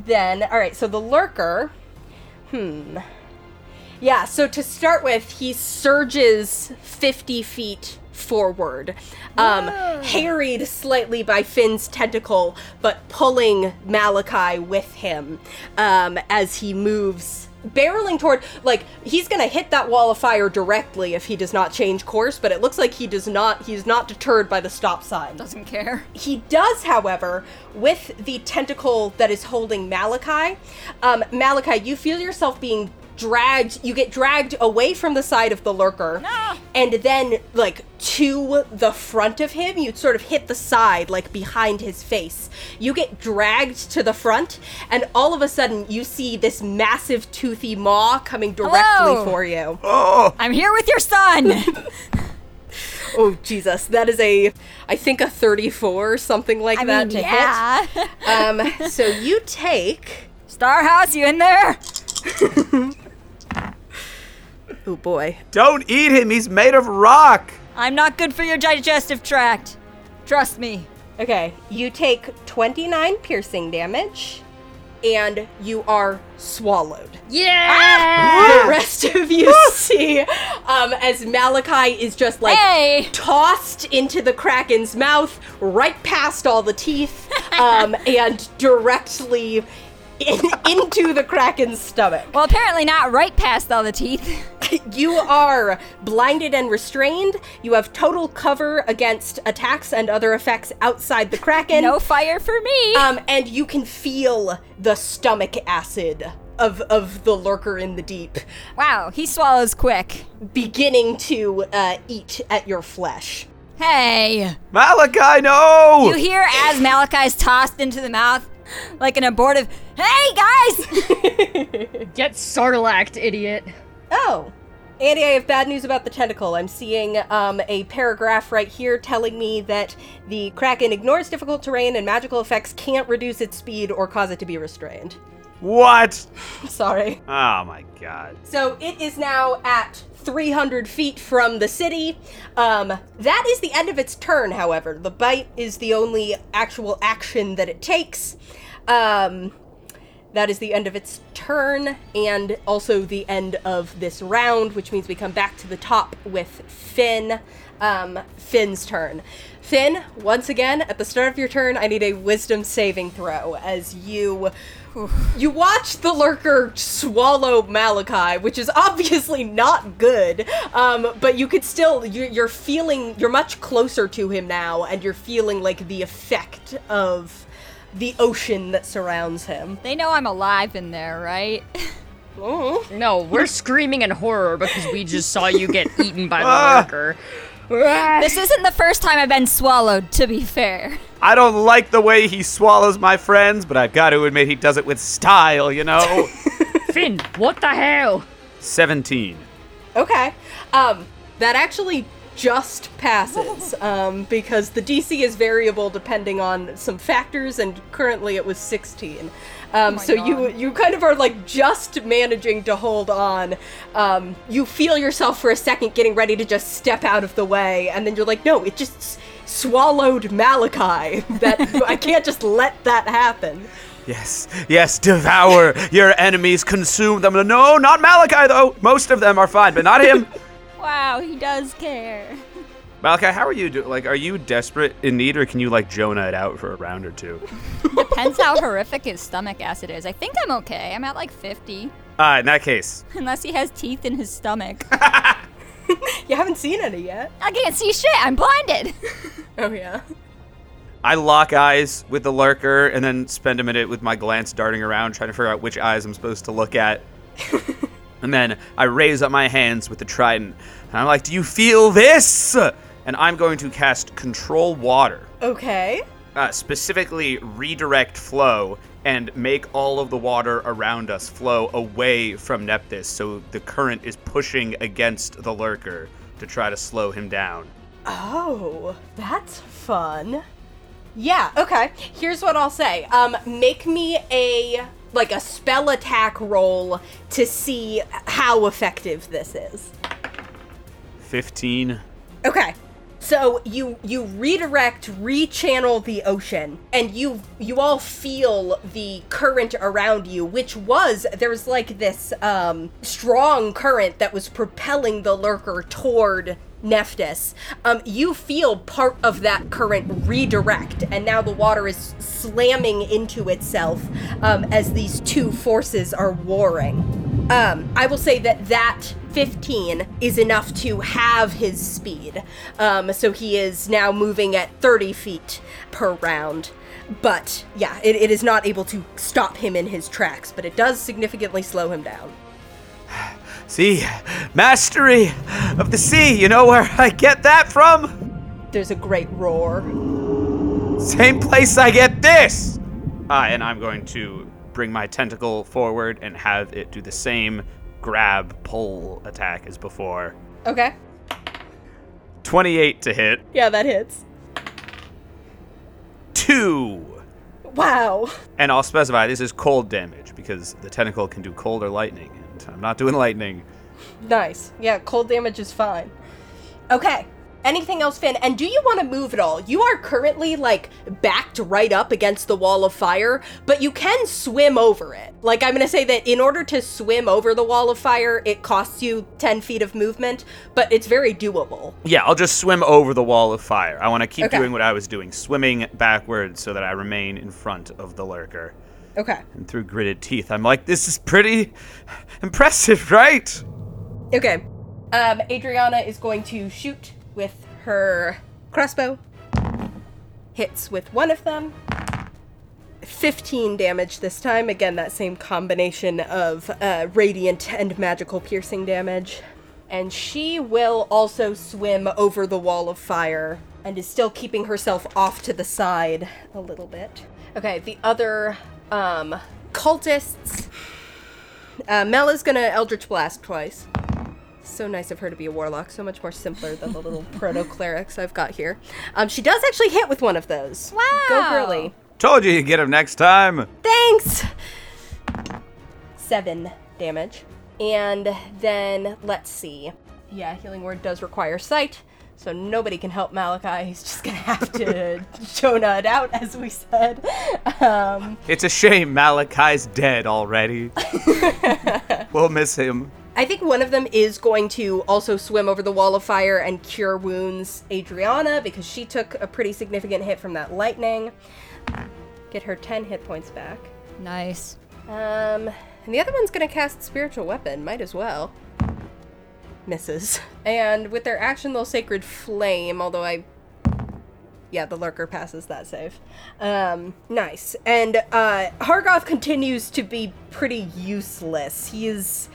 then, all right, so the lurker. Hmm. Yeah, so to start with, he surges 50 feet forward, um, harried slightly by Finn's tentacle, but pulling Malachi with him um, as he moves. Barreling toward, like, he's gonna hit that wall of fire directly if he does not change course, but it looks like he does not, he's not deterred by the stop sign. Doesn't care. He does, however, with the tentacle that is holding Malachi. Um, Malachi, you feel yourself being dragged. You get dragged away from the side of the lurker, No. and then like to the front of him. You sort of hit the side, like behind his face. You get dragged to the front, and all of a sudden, you see this massive toothy maw coming directly Hello. for you. oh! I'm here with your son. Oh Jesus, that is a, I think a thirty-four, something like I that mean, to yeah. hit. Um, so you take. Starhouse, you in there? Oh boy. Don't eat him, he's made of rock! I'm not good for your digestive tract. Trust me. Okay, you take 29 piercing damage. and you are swallowed. Yeah! The rest of you see um, as Malachi is just like Hey! tossed into the Kraken's mouth, right past all the teeth, um, and directly in, into the Kraken's stomach. Well, apparently not right past all the teeth. You are blinded and restrained. You have total cover against attacks and other effects outside the Kraken. No fire for me. Um, and you can feel the stomach acid of of the lurker in the deep wow, he swallows quick. beginning to uh, eat at your flesh. Hey! Malachi, no! You hear as Malachi is tossed into the mouth like an abortive, hey guys! Get sarlacked, idiot. Oh. Andy, I have bad news about the tentacle. I'm seeing um, a paragraph right here telling me that the Kraken ignores difficult terrain and magical effects can't reduce its speed or cause it to be restrained. What? Sorry. Oh my god. So it is now at 300 feet from the city. Um, that is the end of its turn, however. The bite is the only actual action that it takes. Um, that is the end of its turn, and also the end of this round, which means we come back to the top with Finn. Um, Finn's turn. Finn, once again, at the start of your turn, I need a wisdom saving throw as you you watch the lurker swallow Malachi, which is obviously not good. Um, but you could still you're, you're feeling you're much closer to him now, and you're feeling like the effect of the ocean that surrounds him. They know I'm alive in there, right? Oh. No, we're screaming in horror because we just saw you get eaten by the Ah. lurker. This isn't the first time I've been swallowed, to be fair. I don't like the way he swallows my friends, but I've got to admit he does it with style, you know? Finn, what the hell? 17. Okay. Um, that actually just passes um, because the DC is variable depending on some factors, and currently it was 16. Um, my so you you kind of are like just managing to hold on. Um, you feel yourself for a second getting ready to just step out of the way, and then you're like, no, it just s- swallowed Malachi. That I can't just let that happen. Yes, yes, devour your enemies, consume them. No, not Malachi, though. Most of them are fine, but not him. Wow, he does care. Malachi, how are you doing? Like, are you desperate in need, or can you, like, Jonah it out for a round or two? Depends how horrific his stomach acid is. I think I'm okay. I'm at like 50. Uh, in that case, Unless he has teeth in his stomach. You haven't seen any yet. I can't see shit. I'm blinded. Oh yeah. I lock eyes with the lurker and then spend a minute with my glance darting around trying to figure out which eyes I'm supposed to look at. And then I raise up my hands with the trident and I'm like, Do you feel this? And I'm going to cast Control Water, Okay. uh, specifically redirect flow and make all of the water around us flow away from Nephthys so the current is pushing against the lurker to try to slow him down. Oh, that's fun. Yeah, okay. Here's what I'll say. Um make me a like a spell attack roll to see how effective this is. 15. Okay. So you you redirect, rechannel the ocean, and you you all feel the current around you, which was there was like this um, strong current that was propelling the lurker toward Nephthys. Um, you feel part of that current redirect, and now the water is slamming into itself um, as these two forces are warring. Um, I will say that that 15 is enough to have his speed. Um, so he is now moving at 30 feet per round. But yeah, it, it is not able to stop him in his tracks, but it does significantly slow him down. See, mastery of the sea. You know where I get that from? There's a great roar. Same place I get this. Uh, and I'm going to bring my tentacle forward and have it do the same grab pull attack as before. Okay. 28 to hit. Yeah, that hits. Two. Wow. And I'll specify this is cold damage because the tentacle can do cold or lightning. And I'm not doing lightning. Nice. Yeah, cold damage is fine. Okay. Anything else, Finn? And do you want to move at all? You are currently like backed right up against the wall of fire, but you can swim over it. Like I'm gonna say that in order to swim over the wall of fire, it costs you 10 feet of movement, but it's very doable. Yeah, I'll just swim over the wall of fire. I want to keep Okay. doing what I was doing, swimming backwards so that I remain in front of the lurker. Okay. And through gritted teeth, I'm like, this is pretty impressive, right? Okay. Um, Adriana is going to shoot with her crossbow. Hits with one of them. 15 damage this time. Again, that same combination of uh, radiant and magical piercing damage. And she will also swim over the wall of fire and is still keeping herself off to the side a little bit. Okay, the other um, cultists. Uh, Mel is gonna Eldritch Blast twice. So nice of her to be a warlock. So much more simpler than the little proto clerics I've got here. Um, she does actually hit with one of those. Wow. Go girly. Told you you'd get him next time. Thanks. Seven damage, and then let's see. Yeah, healing word does require sight, so nobody can help Malachi. He's just gonna have to Jonah it out, as we said. Um, It's a shame Malachi's dead already. we'll miss him. I think one of them is going to also swim over the wall of fire and cure wounds Adriana because she took a pretty significant hit from that lightning. Get her 10 hit points back. Nice. Um, and the other one's gonna cast Spiritual Weapon, might as well. Misses. And with their action, they'll Sacred Flame, although I. Yeah, the lurker passes that save. Um, nice. And uh, Hargoth continues to be pretty useless. He is.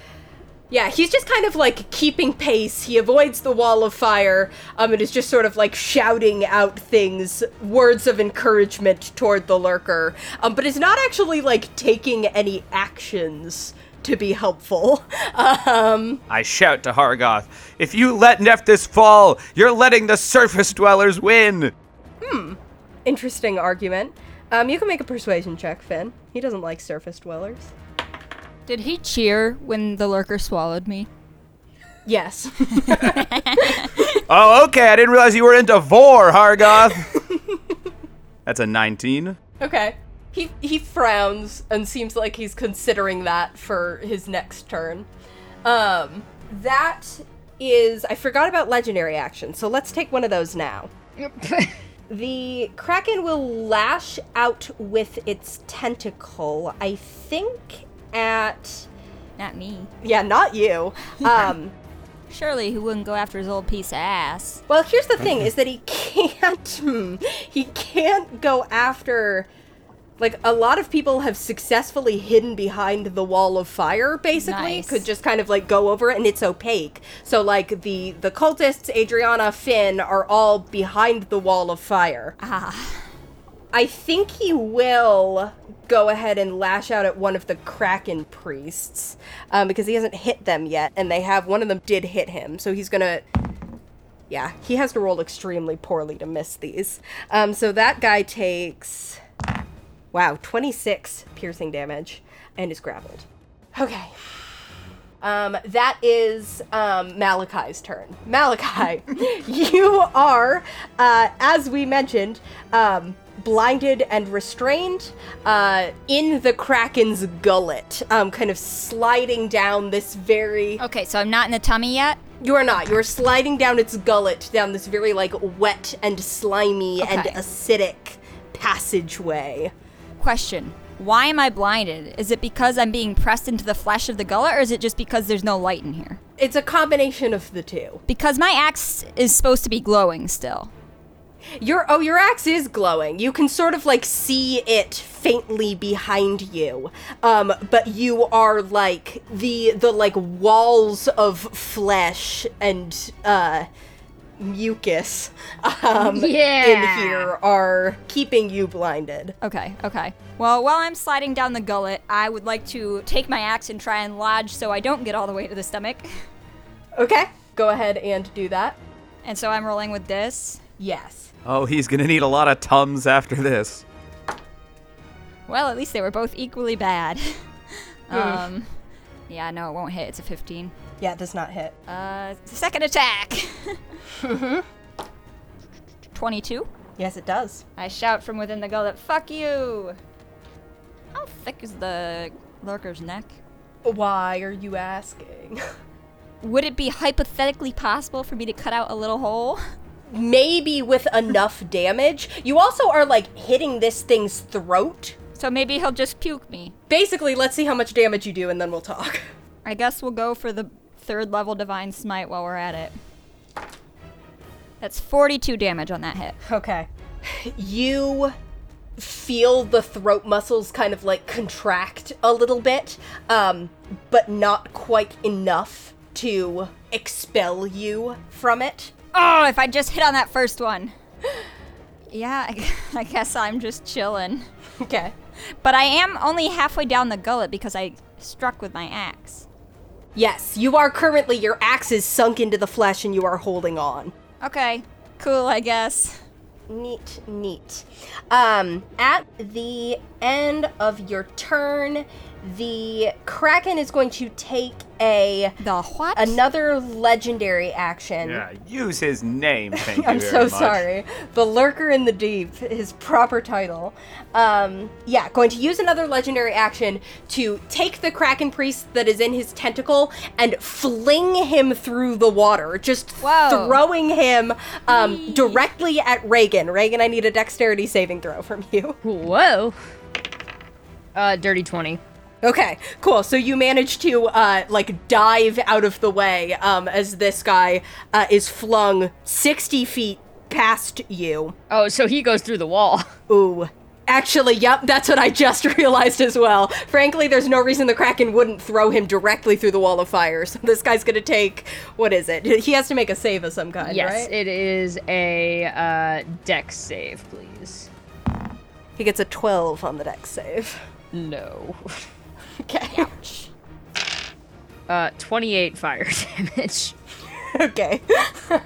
Yeah, he's just kind of like keeping pace. He avoids the wall of fire, um, and is just sort of like shouting out things, words of encouragement toward the lurker, um, but is not actually like taking any actions to be helpful. Um, I shout to Hargoth, if you let Nephthys fall, you're letting the surface dwellers win. Hmm. Interesting argument. Um, you can make a persuasion check, Finn. He doesn't like surface dwellers. Did he cheer when the lurker swallowed me? Yes. Oh, okay, I didn't realize you were into vor, Hargoth. That's a 19. Okay. He he frowns and seems like he's considering that for his next turn. Um that is I forgot about legendary action, so let's take one of those now. The Kraken will lash out with its tentacle. I think at Not me. yeah, not you. Um Surely he wouldn't go after his old piece of ass. Well, here's the thing: is that he can't. he can't go after. Like a lot of people have successfully hidden behind the wall of fire. Basically, Nice. could just kind of like go over it, and it's opaque. So like the the cultists, Adriana, Finn, are all behind the wall of fire. Ah. I think he will go ahead and lash out at one of the Kraken priests um, because he hasn't hit them yet, and they have one of them did hit him, so he's gonna. Yeah, he has to roll extremely poorly to miss these. Um, so that guy takes, wow, twenty six piercing damage and is grappled. Okay. Um, that is um, Malachi's turn. Malachi, you are, uh, as we mentioned, um, blinded and restrained uh, in the Kraken's gullet, um, kind of sliding down this very. Okay, so I'm not in the tummy yet? You are not. You are sliding down its gullet, down this very, like, wet and slimy and acidic passageway. Question. Why am I blinded? Is it because I'm being pressed into the flesh of the gullet, or is it just because there's no light in here? It's a combination of the two. Because my axe is supposed to be glowing still. Your oh, your axe is glowing. You can sort of like see it faintly behind you. Um, but you are like the the like walls of flesh and uh mucus um Yeah. in here are keeping you blinded. Okay, okay. Well, while I'm sliding down the gullet, I would like to take my axe and try and lodge so I don't get all the way to the stomach. Okay, go ahead and do that. And so I'm rolling with this. Yes. Oh, he's gonna need a lot of tums after this. Well, at least they were both equally bad. um, yeah, no, it won't hit. It's a 15. Yeah, it does not hit. Uh, second attack. 22. Yes, it does. I shout from within the gullet, fuck you! How thick is the lurker's neck? Why are you asking? Would it be hypothetically possible for me to cut out a little hole? Maybe with enough damage. You also are like hitting this thing's throat. So maybe he'll just puke me. Basically, let's see how much damage you do and then we'll talk. I guess we'll go for the third level divine smite while we're at it. That's 42 damage on that hit. Okay. You feel the throat muscles kind of like contract a little bit, um, but not quite enough to expel you from it. Oh, if I just hit on that first one. Yeah, I, I guess I'm just chilling. Okay. But I am only halfway down the gullet because I struck with my axe. Yes, you are currently, your axe is sunk into the flesh and you are holding on. Okay, cool, I guess. Neat, neat. Um, at the end of your turn, the Kraken is going to take a The what? another legendary action. Yeah, use his name. Thank you I'm very so much. sorry. The Lurker in the Deep, his proper title. Um, yeah, going to use another legendary action to take the Kraken Priest that is in his tentacle and fling him through the water, just Whoa. throwing him um, directly at Reagan. Reagan, I need a dexterity saving throw from you. Whoa. Uh, dirty 20. Okay, cool. So you manage to uh, like dive out of the way um, as this guy uh, is flung sixty feet past you. Oh, so he goes through the wall. Ooh. Actually, yep, that's what I just realized as well. Frankly, there's no reason the Kraken wouldn't throw him directly through the wall of fire. So this guy's gonna take what is it? He has to make a save of some kind, yes, right? it is a uh, dex save, please. he gets a 12 on the dex save. No. Okay. Uh, 28 fire damage. okay.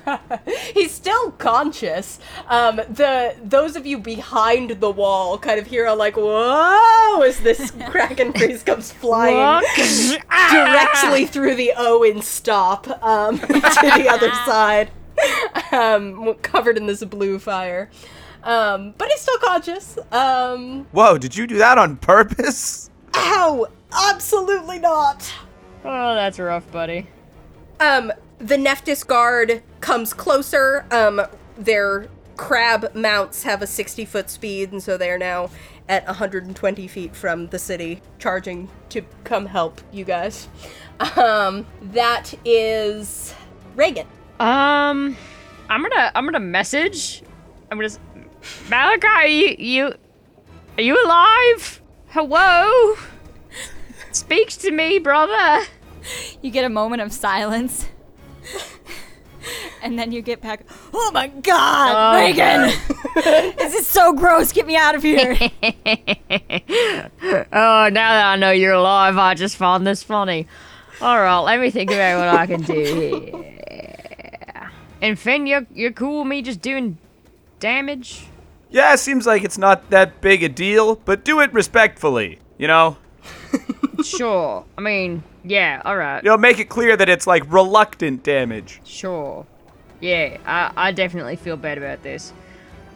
He's still conscious. Um, the those of you behind the wall kind of hear a like whoa as this kraken priest comes flying directly through the Owen stop um, to the other side, um, covered in this blue fire. Um, but he's still conscious. Um, Whoa, did you do that on purpose? ow! Absolutely not. Oh, that's rough, buddy. Um, the Nephthys guard comes closer. Um, their crab mounts have a 60 foot speed, and so they are now at 120 feet from the city, charging to come help you guys. Um, that is Reagan. Um, I'm gonna I'm gonna message. I'm gonna s- Malachi, you you are you alive? Hello. Speak to me, brother. You get a moment of silence. and then you get back. Oh my god, Oh, Reagan! this is so gross. Get me out of here. Oh, now that I know you're alive, I just found this funny. All right, let me think about what I can do here. And Finn, you're you're cool with me just doing damage? Yeah, seems like it's not that big a deal, but do it respectfully. You know, Sure. I mean, yeah. All right. you know, make it clear that it's like reluctant damage. Sure. Yeah, I, I definitely feel bad about this.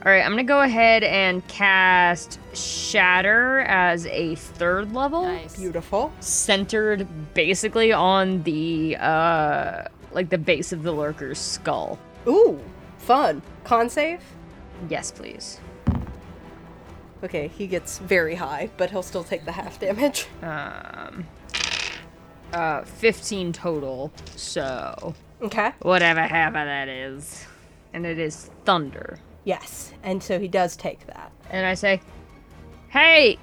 Alright, I'm gonna go ahead and cast Shatter as a third level. nice. Beautiful. Centered basically on the, uh, like the base of the lurker's skull. Ooh, fun. Con save? Yes, please. Okay, he gets very high, but he'll still take the half damage. Um, uh, 15 total, so Okay. whatever half of that is. And it is thunder. Yes, and so he does take that. and I say, "Hey,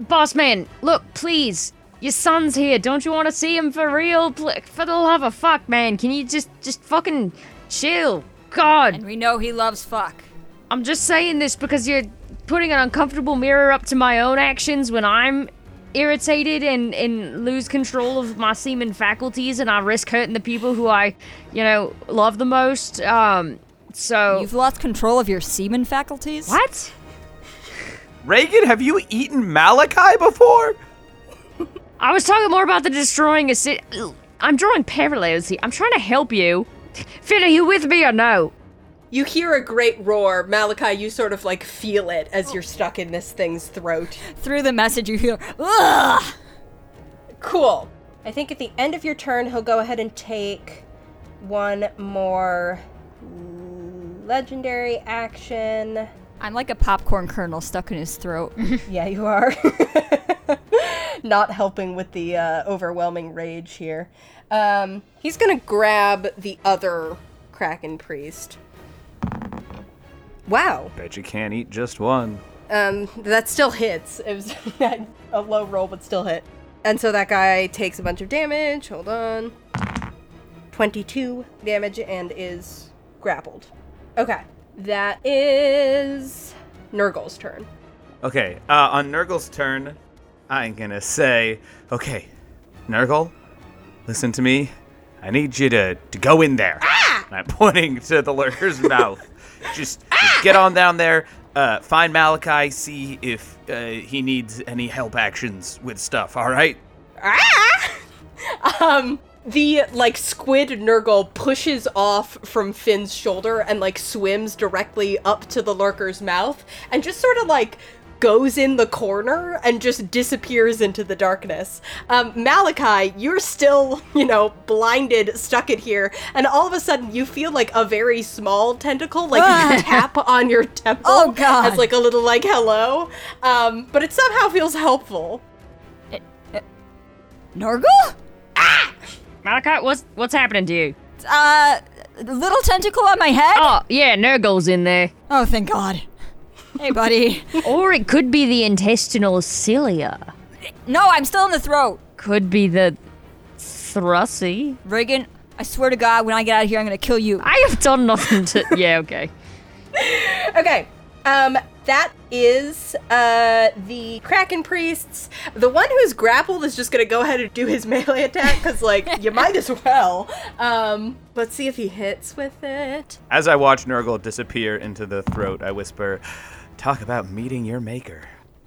boss man, look, please, your son's here. Don't you want to see him for real? Pl- For the love of fuck, man, can you just just fucking chill? God, And we know he loves fuck. I'm just saying this because you're putting an uncomfortable mirror up to my own actions when I'm." Irritated and, and lose control of my semen faculties, and I risk hurting the people who I, you know, love the most. Um, so You've lost control of your semen faculties? what? Reagan, have you eaten Malachi before? I was talking more about the destroying a city. I'm drawing parallels here. I'm trying to help you. Finn, are you with me or no? You hear a great roar. Malachi, you sort of like feel it as you're stuck in this thing's throat. Through the message, you hear, ugh! Cool. I think at the end of your turn, he'll go ahead and take one more legendary action. I'm like a popcorn kernel stuck in his throat. Yeah, you are. Not helping with the uh, overwhelming rage here. Um, he's gonna grab the other Kraken Priest. Wow. Bet you can't eat just one. Um, that still hits. It was a low roll, but still hit. And so that guy takes a bunch of damage. Hold on. 22 damage and is grappled. Okay. That is Nurgle's turn. Okay, uh, on Nurgle's turn, I'm gonna say, okay, Nurgle, listen to me. I need you to, to go in there. And I'm pointing to the lurker's mouth. Just, just get on down there, uh, find Malachi, see if uh, he needs any help actions with stuff, alright? Um, the like squid Nurgle pushes off from Finn's shoulder and like swims directly up to the lurker's mouth and just sort of like goes in the corner and just disappears into the darkness. Um, Malachi, you're still, you know, blinded, stuck in here, and all of a sudden you feel like a very small tentacle, like Ah. tap on your temple Oh, God. as like a little like hello. Um, but it somehow feels helpful. Nurgle? Malachi, what's what's happening to you? Uh, little tentacle on my head? Oh, yeah, Nurgle's in there. Oh, thank God. Hey, buddy. Or it could be the intestinal cilia. no, I'm still in the throat. Could be the thrusy. Reagan, I swear to God, when I get out of here, I'm gonna kill you. I have done nothing to. Yeah, okay. Okay. Um, that is uh the Kraken priests. The one who's grappled is just gonna go ahead and do his melee attack because, like, you might as well. Um, let's see if he hits with it. As I watch Nurgle disappear into the throat, I whisper, talk about meeting your maker.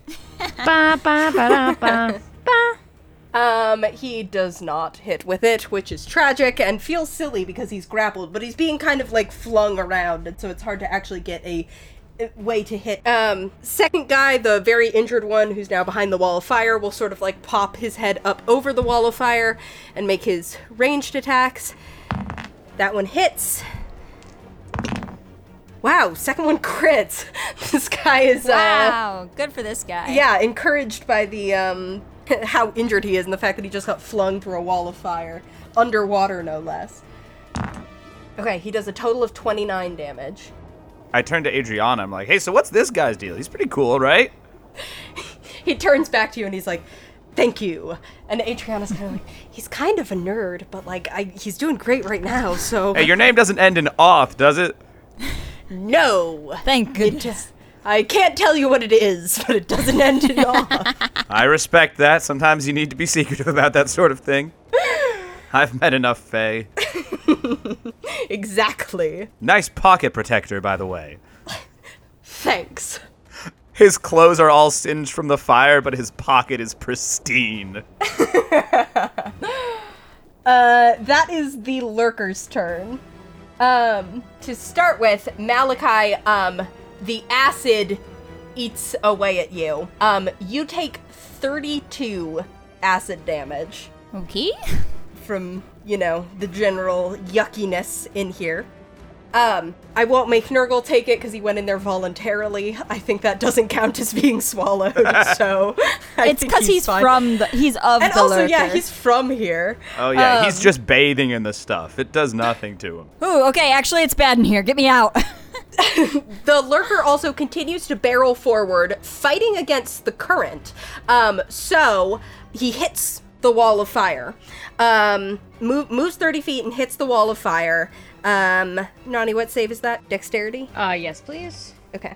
Ba, ba, ba, da, ba, ba. Um, he does not hit with it, which is tragic and feels silly because he's grappled, but he's being kind of like flung around, and so it's hard to actually get a a way to hit. Um, second guy, the very injured one who's now behind the wall of fire, will sort of like pop his head up over the wall of fire and make his ranged attacks. That one hits. Wow, second one crits. this guy is uh Wow, good for this guy. yeah, encouraged by the um how injured he is and the fact that he just got flung through a wall of fire underwater no less. Okay, he does a total of 29 damage. I turn to Adriana. I'm like, hey, so what's this guy's deal? He's pretty cool, right? He turns back to you and he's like, "Thank you." And Adriana's kind of like, "He's kind of a nerd, but like I he's doing great right now." So Hey, your name doesn't end in off, does it? No. Thank It goodness. just I can't tell you what it is, but it doesn't end in off. I respect that. Sometimes you need to be secretive about that sort of thing. I've met enough Fae. exactly. Nice pocket protector, by the way. Thanks. His clothes are all singed from the fire, but his pocket is pristine. Uh, that is the lurker's turn. Um, to start with, Malachi, um, the acid eats away at you. Um, you take 32 acid damage Okay. from, you know, the general yuckiness in here. Um, I won't make Nurgle take it because he went in there voluntarily. I think that doesn't count as being swallowed, so I It's because he's, fine. from the. He's of And the also, lurker. yeah, he's from here. Oh yeah, he's Um, just bathing in the stuff. It does nothing to him. Ooh, okay. Actually, it's bad in here. Get me out. The lurker also continues to barrel forward, fighting against the current. Um, so he hits the wall of fire. Um, move, moves 30 feet and hits the wall of fire. Um, Nani, what save is that? Dexterity? Uh, yes, please. Okay.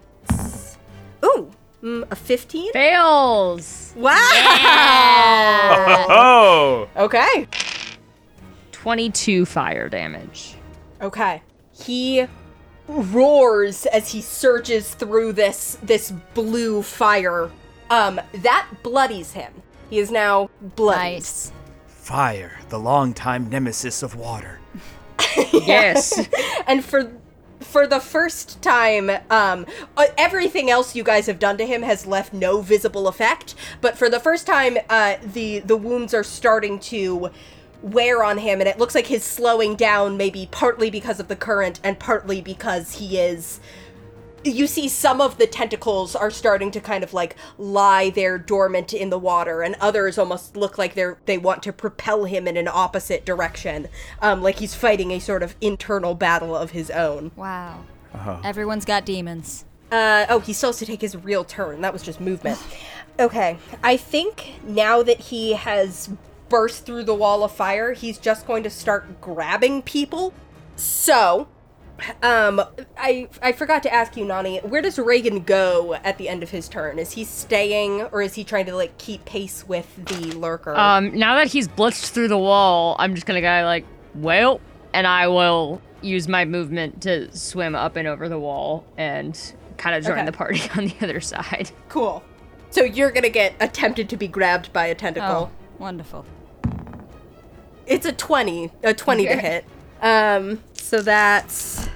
Ooh, mm, a 15? Fails. Wow! Oh, Okay. 22 fire damage. Okay. He roars as he surges through this this blue fire. Um, that bloodies him. He is now bloody. nice. fire, the longtime nemesis of water. Yes. and for for the first time, um, uh, everything else you guys have done to him has left no visible effect. But for the first time, uh, the the wounds are starting to wear on him, and it looks like he's slowing down, maybe partly because of the current, and partly because he is you see some of the tentacles are starting to kind of like lie there dormant in the water and others almost look like they're they want to propel him in an opposite direction um, like he's fighting a sort of internal battle of his own. Wow. Everyone's got demons. uh, oh he still has to take his real turn. That was just movement. Okay i think now that he has burst through the wall of fire he's just going to start grabbing people. So um, I I forgot to ask you, Nani. Where does Reagan go at the end of his turn? Is he staying, or is he trying to like keep pace with the lurker? Um, now that he's blitzed through the wall, I'm just gonna go like, well, and I will use my movement to swim up and over the wall and kind of join Okay. the party on the other side. cool. So you're gonna get attempted to be grabbed by a tentacle. Oh, wonderful. It's a twenty, a twenty to hit. Um, so that's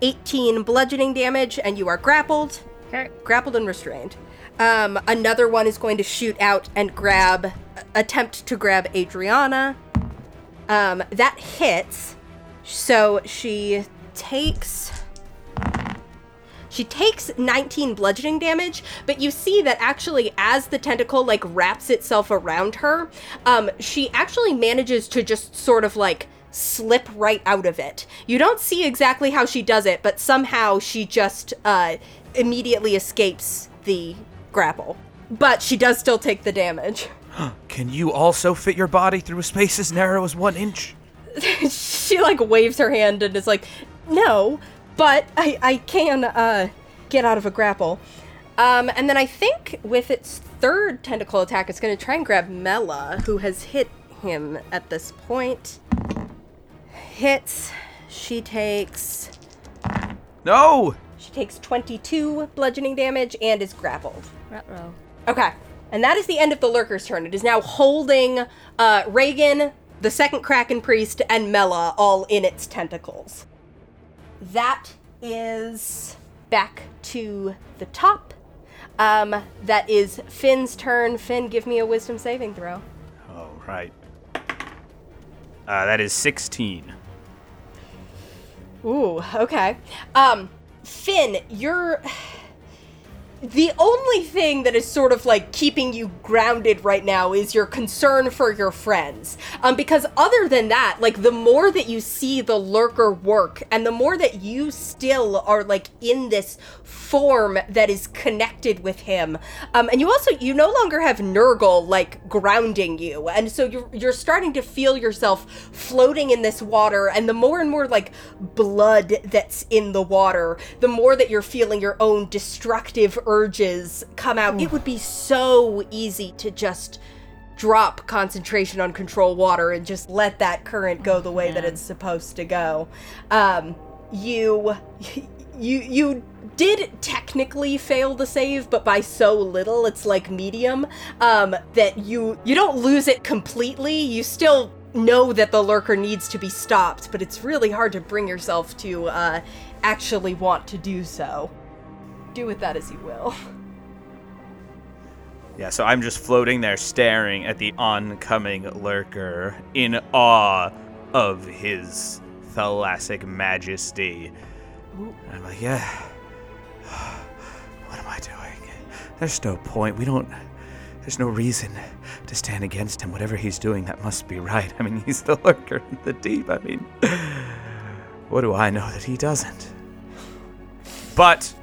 eighteen bludgeoning damage, and you are grappled. Okay. grappled and restrained. Um, another one is going to shoot out and grab, attempt to grab Adriana. Um, that hits. So she takes. She takes 19 bludgeoning damage, but you see that actually, as the tentacle like wraps itself around her, um, she actually manages to just sort of like slip right out of it. You don't see exactly how she does it, but somehow she just uh, immediately escapes the grapple. But she does still take the damage. Can you also fit your body through a space as narrow as one inch? she like waves her hand and is like, "No, but I I can uh get out of a grapple." Um, and then I think with its third tentacle attack, it's going to try and grab Mela, who has hit him at this point. Hits. She takes No! she takes 22 bludgeoning damage and is grappled. Ruh-roh. Okay. And that is the end of the Lurker's turn. It is now holding uh, Reagan, the second Kraken Priest, and Mela all in its tentacles. That is back to the top. Um, that is Finn's turn. Finn, give me a wisdom saving throw. Oh, right. Uh, that is 16. Ooh, okay. Um, Finn, you're. The only thing that is sort of like keeping you grounded right now is your concern for your friends. Um, because other than that, like the more that you see the lurker work and the more that you still are like in this form that is connected with him, um, and you also you no longer have Nurgle like grounding you, and so you're you're starting to feel yourself floating in this water, and the more and more like blood that's in the water, the more that you're feeling your own destructive urges come out. It would be so easy to just drop concentration on control water and just let that current go the way that it's supposed to go. Um, you you you did technically fail the save, but by so little, it's like medium. Um, that you you don't lose it completely. You still know that the lurker needs to be stopped, but it's really hard to bring yourself to uh, actually want to do so. Do with that as you will. Yeah, so I'm just floating there staring at the oncoming lurker in awe of his thalassic majesty. And I'm like, yeah. What am I doing? There's no point. We don't. There's no reason to stand against him. Whatever he's doing, that must be right. I mean, he's the lurker in the deep. I mean, what do I know that he doesn't? But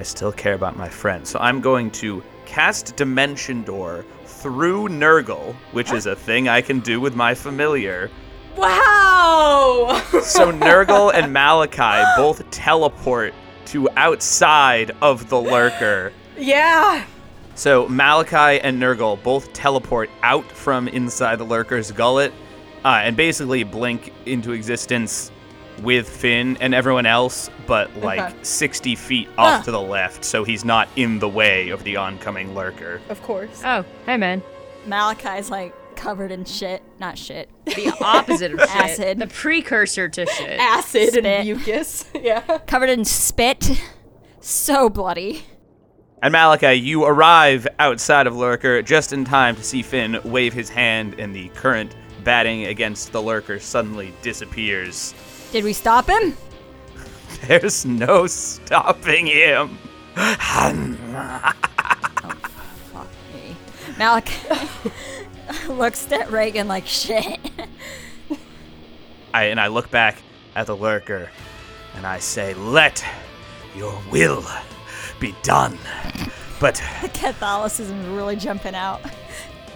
I still care about my friend, so I'm going to cast Dimension Door through Nurgle, which is a thing I can do with my familiar. Wow! So Nurgle and Malachi both teleport to outside of the lurker. yeah. So Malachi and Nurgle both teleport out from inside the lurker's gullet uh, and basically blink into existence with Finn and everyone else, but like Okay. 60 feet off Ah. to the left, so he's not in the way of the oncoming lurker. Of course. Oh, hey man. Malachi's like covered in shit. Not shit. The opposite of shit. Acid. The precursor to shit. Acid Spit. and mucus. Yeah. Covered in spit. So bloody. And Malachi, you arrive outside of Lurker just in time to see Finn wave his hand, and the current batting against the Lurker suddenly disappears. Did we stop him? There's no stopping him. Oh, fuck me. Malik looks at Reagan like shit. I, and I look back at the Lurker, and I say, "Let your will be done." But Catholicism is really jumping out.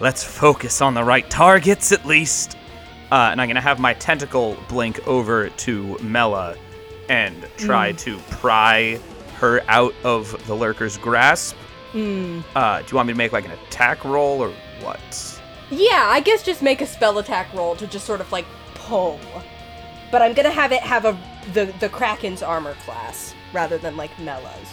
Let's focus on the right targets at least. Uh, and I'm gonna have my tentacle blink over to Mela and try to pry her out of the lurker's grasp. Uh, do you want me to make like an attack roll or what? Yeah, I guess just make a spell attack roll to just sort of like pull. But I'm gonna have it have a the the Kraken's armor class rather than like Mela's.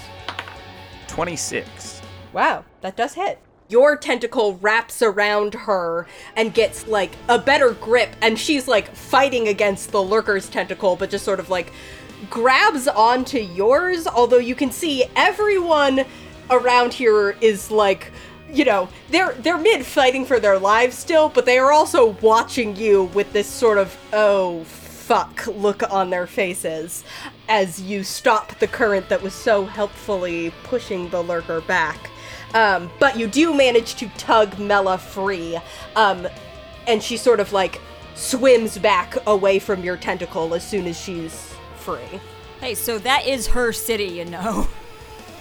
26. Wow, that does hit. Your tentacle wraps around her and gets like a better grip, and she's like fighting against the lurker's tentacle, but just sort of like grabs onto yours. Although you can see everyone around here is like, you know, they're they're mid fighting for their lives still, but they are also watching you with this sort of oh fuck look on their faces as you stop the current that was so helpfully pushing the lurker back. Um, but you do manage to tug Mela free, um, and she sort of like swims back away from your tentacle as soon as she's free. Hey, so that is her city, you know.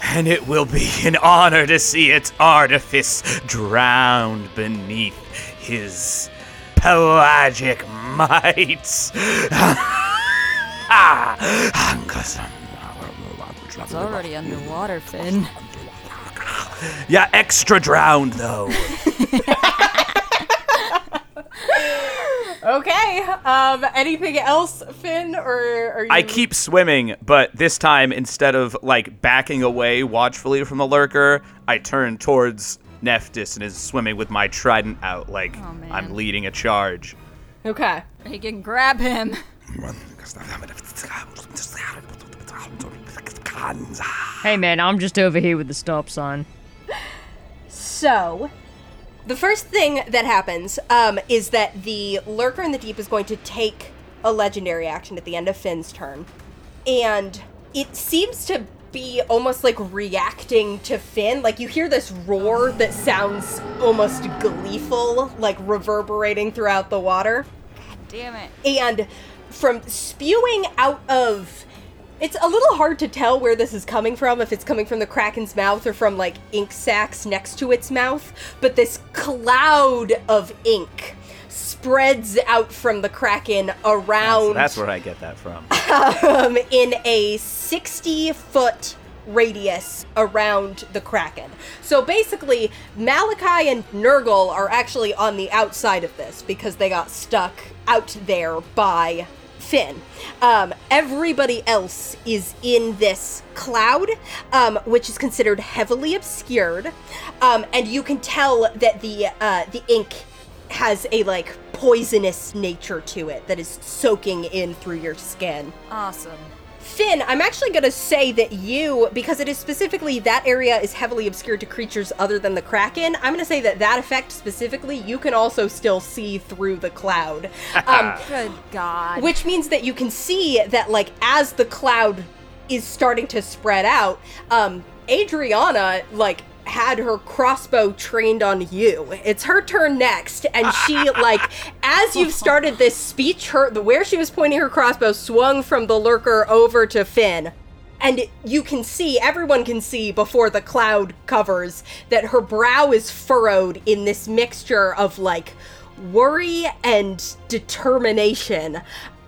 And it will be an honor to see its artifice drowned beneath his pelagic mights. It's already underwater, Finn. Yeah, extra drowned though. Okay. Um. Anything else, Finn, or are you? I keep swimming, but this time instead of like backing away watchfully from the lurker, I turn towards Nephthys and is swimming with my trident out like Oh. I'm leading a charge. Okay. Reagan, grab him. Hey man, I'm just over here with the stop sign. So, the first thing that happens um, is that the Lurker in the Deep is going to take a legendary action at the end of Finn's turn. And it seems to be almost like reacting to Finn. Like, you hear this roar that sounds almost gleeful, like reverberating throughout the water. God damn it. And from spewing out of. It's a little hard to tell where this is coming from, if it's coming from the Kraken's mouth or from like ink sacs next to its mouth, but this cloud of ink spreads out from the Kraken around That's where I get that from. um, in a 60 foot radius around the Kraken. So basically, Malachi and Nurgle are actually on the outside of this because they got stuck out there by Finn. Um, everybody else is in this cloud, um, which is considered heavily obscured, um, and you can tell that the uh, the ink has a like poisonous nature to it that is soaking in through your skin. Awesome. Finn, I'm actually going to say that you, because it is specifically that area is heavily obscured to creatures other than the Kraken, I'm going to say that that effect specifically, you can also still see through the cloud. Um, Good God. which means that you can see that, like, as the cloud is starting to spread out, um, Adriana, like, had her crossbow trained on you. It's her turn next, and she like as you've started this speech, her the where she was pointing her crossbow swung from the lurker over to Finn. And you can see, everyone can see before the cloud covers that her brow is furrowed in this mixture of like worry and determination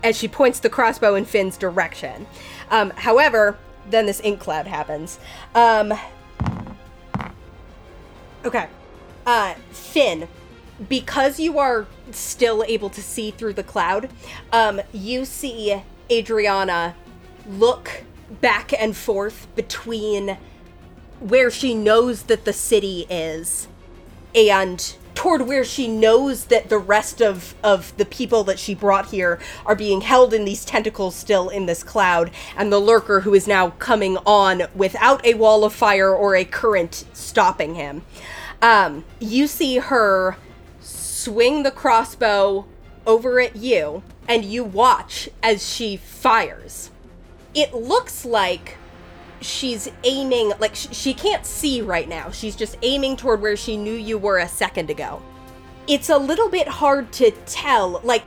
as she points the crossbow in Finn's direction. Um, however, then this ink cloud happens. Um, Okay. Uh, Finn, because you are still able to see through the cloud, um, you see Adriana look back and forth between where she knows that the city is and toward where she knows that the rest of of the people that she brought here are being held in these tentacles still in this cloud and the lurker who is now coming on without a wall of fire or a current stopping him. Um, you see her swing the crossbow over at you and you watch as she fires. It looks like she's aiming like sh- she can't see right now. She's just aiming toward where she knew you were a second ago. It's a little bit hard to tell like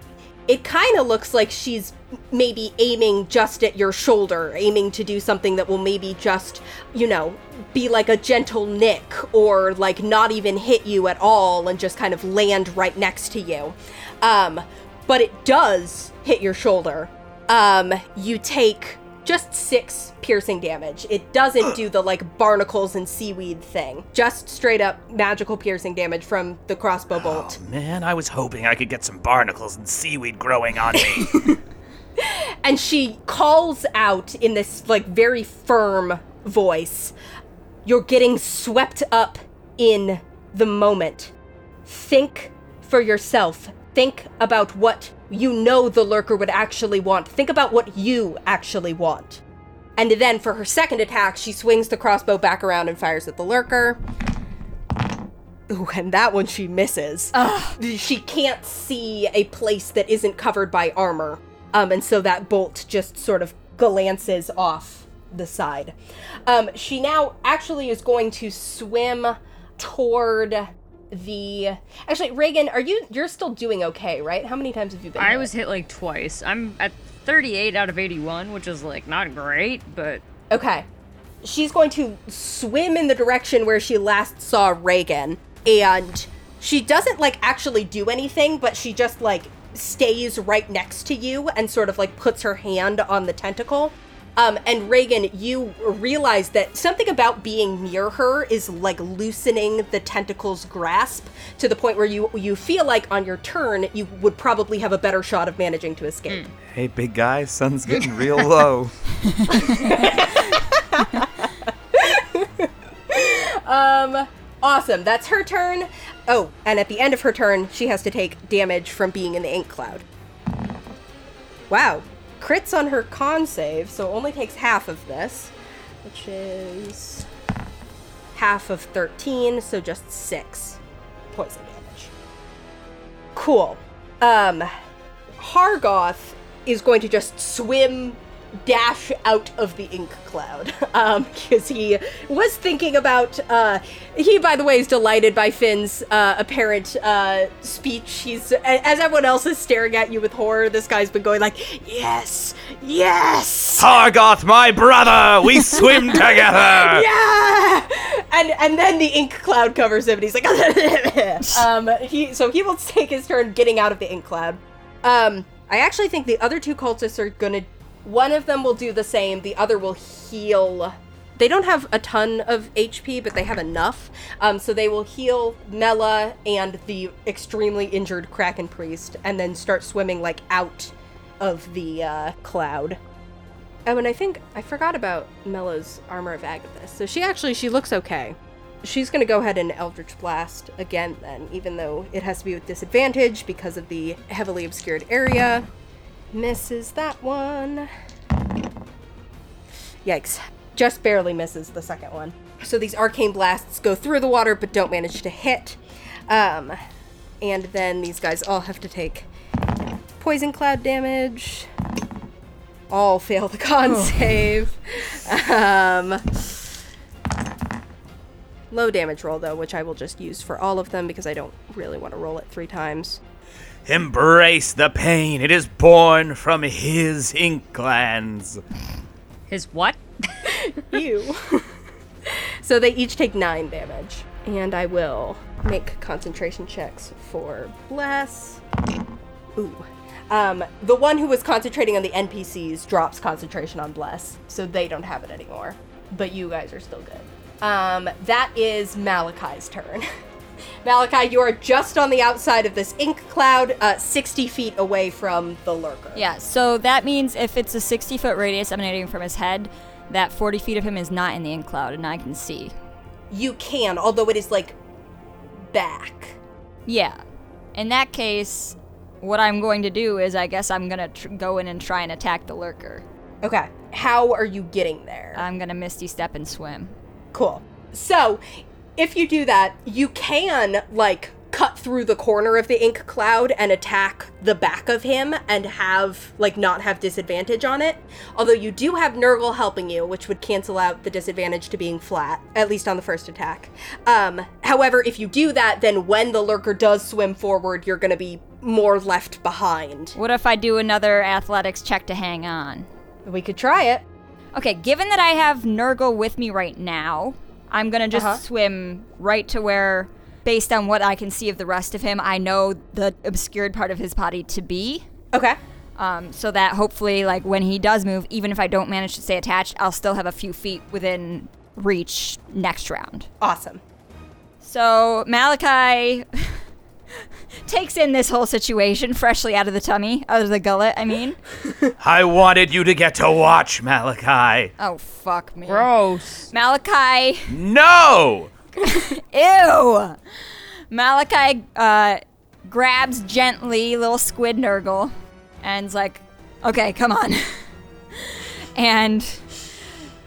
it kind of looks like she's maybe aiming just at your shoulder aiming to do something that will maybe just you know be like a gentle nick or like not even hit you at all and just kind of land right next to you. Um but it does hit your shoulder. Um you take just six piercing damage. It doesn't do the like barnacles and seaweed thing. Just straight up magical piercing damage from the crossbow oh, bolt. Man, I was hoping I could get some barnacles and seaweed growing on me. And she calls out in this like very firm voice, You're getting swept up in the moment. Think for yourself. Think about what you know the lurker would actually want. Think about what you actually want. And then for her second attack, she swings the crossbow back around and fires at the lurker. Ooh, and that one she misses. She can't see a place that isn't covered by armor. Um, and so that bolt just sort of glances off the side. Um, she now actually is going to swim toward the. Actually, Reagan, are you? You're still doing okay, right? How many times have you been? I hit? was hit like twice. I'm at 38 out of 81, which is like not great, but Okay. She's going to swim in the direction where she last saw Reagan, and she doesn't like actually do anything, but she just like stays right next to you and sort of like puts her hand on the tentacle. Um, and Reagan, you realize that something about being near her is like loosening the tentacle's grasp to the point where you you feel like on your turn you would probably have a better shot of managing to escape. Hey, big guy, sun's getting real low. Um, awesome. That's her turn. Oh, and at the end of her turn, she has to take damage from being in the ink cloud. Wow. Crits on her con save, so only takes half of this, which is half of 13, so just 6 poison damage. Cool. Um, Hargoth is going to just swim dash out of the ink cloud um because he was thinking about uh he by the way is delighted by finn's uh apparent uh speech. He's as everyone else is staring at you with horror this guy's been going like yes yes! Hargoth, my brother, we swim together. yeah! And and then the ink cloud covers him and he's like um he so he will take his turn getting out of the ink cloud. Um i actually think the other two cultists are gonna one of them will do the same the other will heal they don't have a ton of hp but they have enough um so they will heal mela and the extremely injured kraken priest and then start swimming like out of the uh cloud Oh, and I think I forgot about Mela's armor of Agathys. So she actually she looks okay. She's gonna go ahead and Eldritch Blast again then, even though it has to be with disadvantage because of the heavily obscured area. Misses that one. Yikes. Just barely misses the second one. So these arcane blasts go through the water but don't manage to hit. Um, and then these guys all have to take poison cloud damage all fail the con save. Um, low damage roll though, which I will just use for all of them because I don't really want to roll it three times. Embrace the pain. It is born from his ink glands. his what? you. so they each take nine damage, and I will make concentration checks for bless. Ooh. Um, the one who was concentrating on the NPCs drops concentration on bless, so they don't have it anymore. But you guys are still good. Um, that is Malachi's turn. Malachi, you are just on the outside of this ink cloud, uh, 60 feet away from the lurker. Yeah, so that means if it's a 60 foot radius emanating from his head, that 40 feet of him is not in the ink cloud, and I can see. You can, although it is like back. Yeah. In that case, what I'm going to do is I guess I'm going to tr- go in and try and attack the lurker. Okay. How are you getting there? I'm going to misty step and swim. Cool. So, if you do that, you can, like, cut through the corner of the ink cloud and attack the back of him and have, like, not have disadvantage on it. Although you do have Nurgle helping you, which would cancel out the disadvantage to being flat, at least on the first attack. Um, however, if you do that, then when the lurker does swim forward, you're gonna be more left behind. What if I do another athletics check to hang on? We could try it. Okay, given that I have Nurgle with me right now, I'm gonna just Uh-huh. swim right to where, based on what I can see of the rest of him, I know the obscured part of his body to be. Okay. Um, so that hopefully, like when he does move, even if I don't manage to stay attached, I'll still have a few feet within reach next round. Awesome. So Malachi takes in this whole situation freshly out of the tummy, out of the gullet. I mean, I wanted you to get to watch, Malachi. oh fuck me, Gross. Malachi. No! Ew! Malachi uh, grabs gently little squid Nurgle and's like, okay, come on. and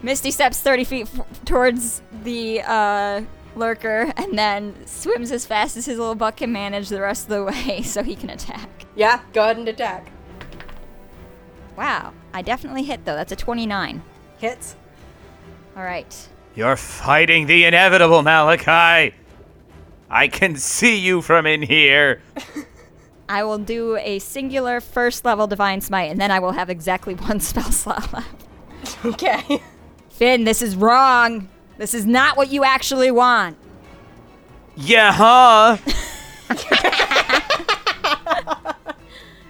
Misty steps 30 feet f- towards the uh, lurker and then swims as fast as his little butt can manage the rest of the way so he can attack. Yeah, go ahead and attack. Wow, I definitely hit though. That's a 29. Hits. All right. You're fighting the inevitable, Malachi. I can see you from in here. I will do a singular first level divine smite and then I will have exactly one spell slot left. Okay. Finn, this is wrong. This is not what you actually want. Yeah, huh?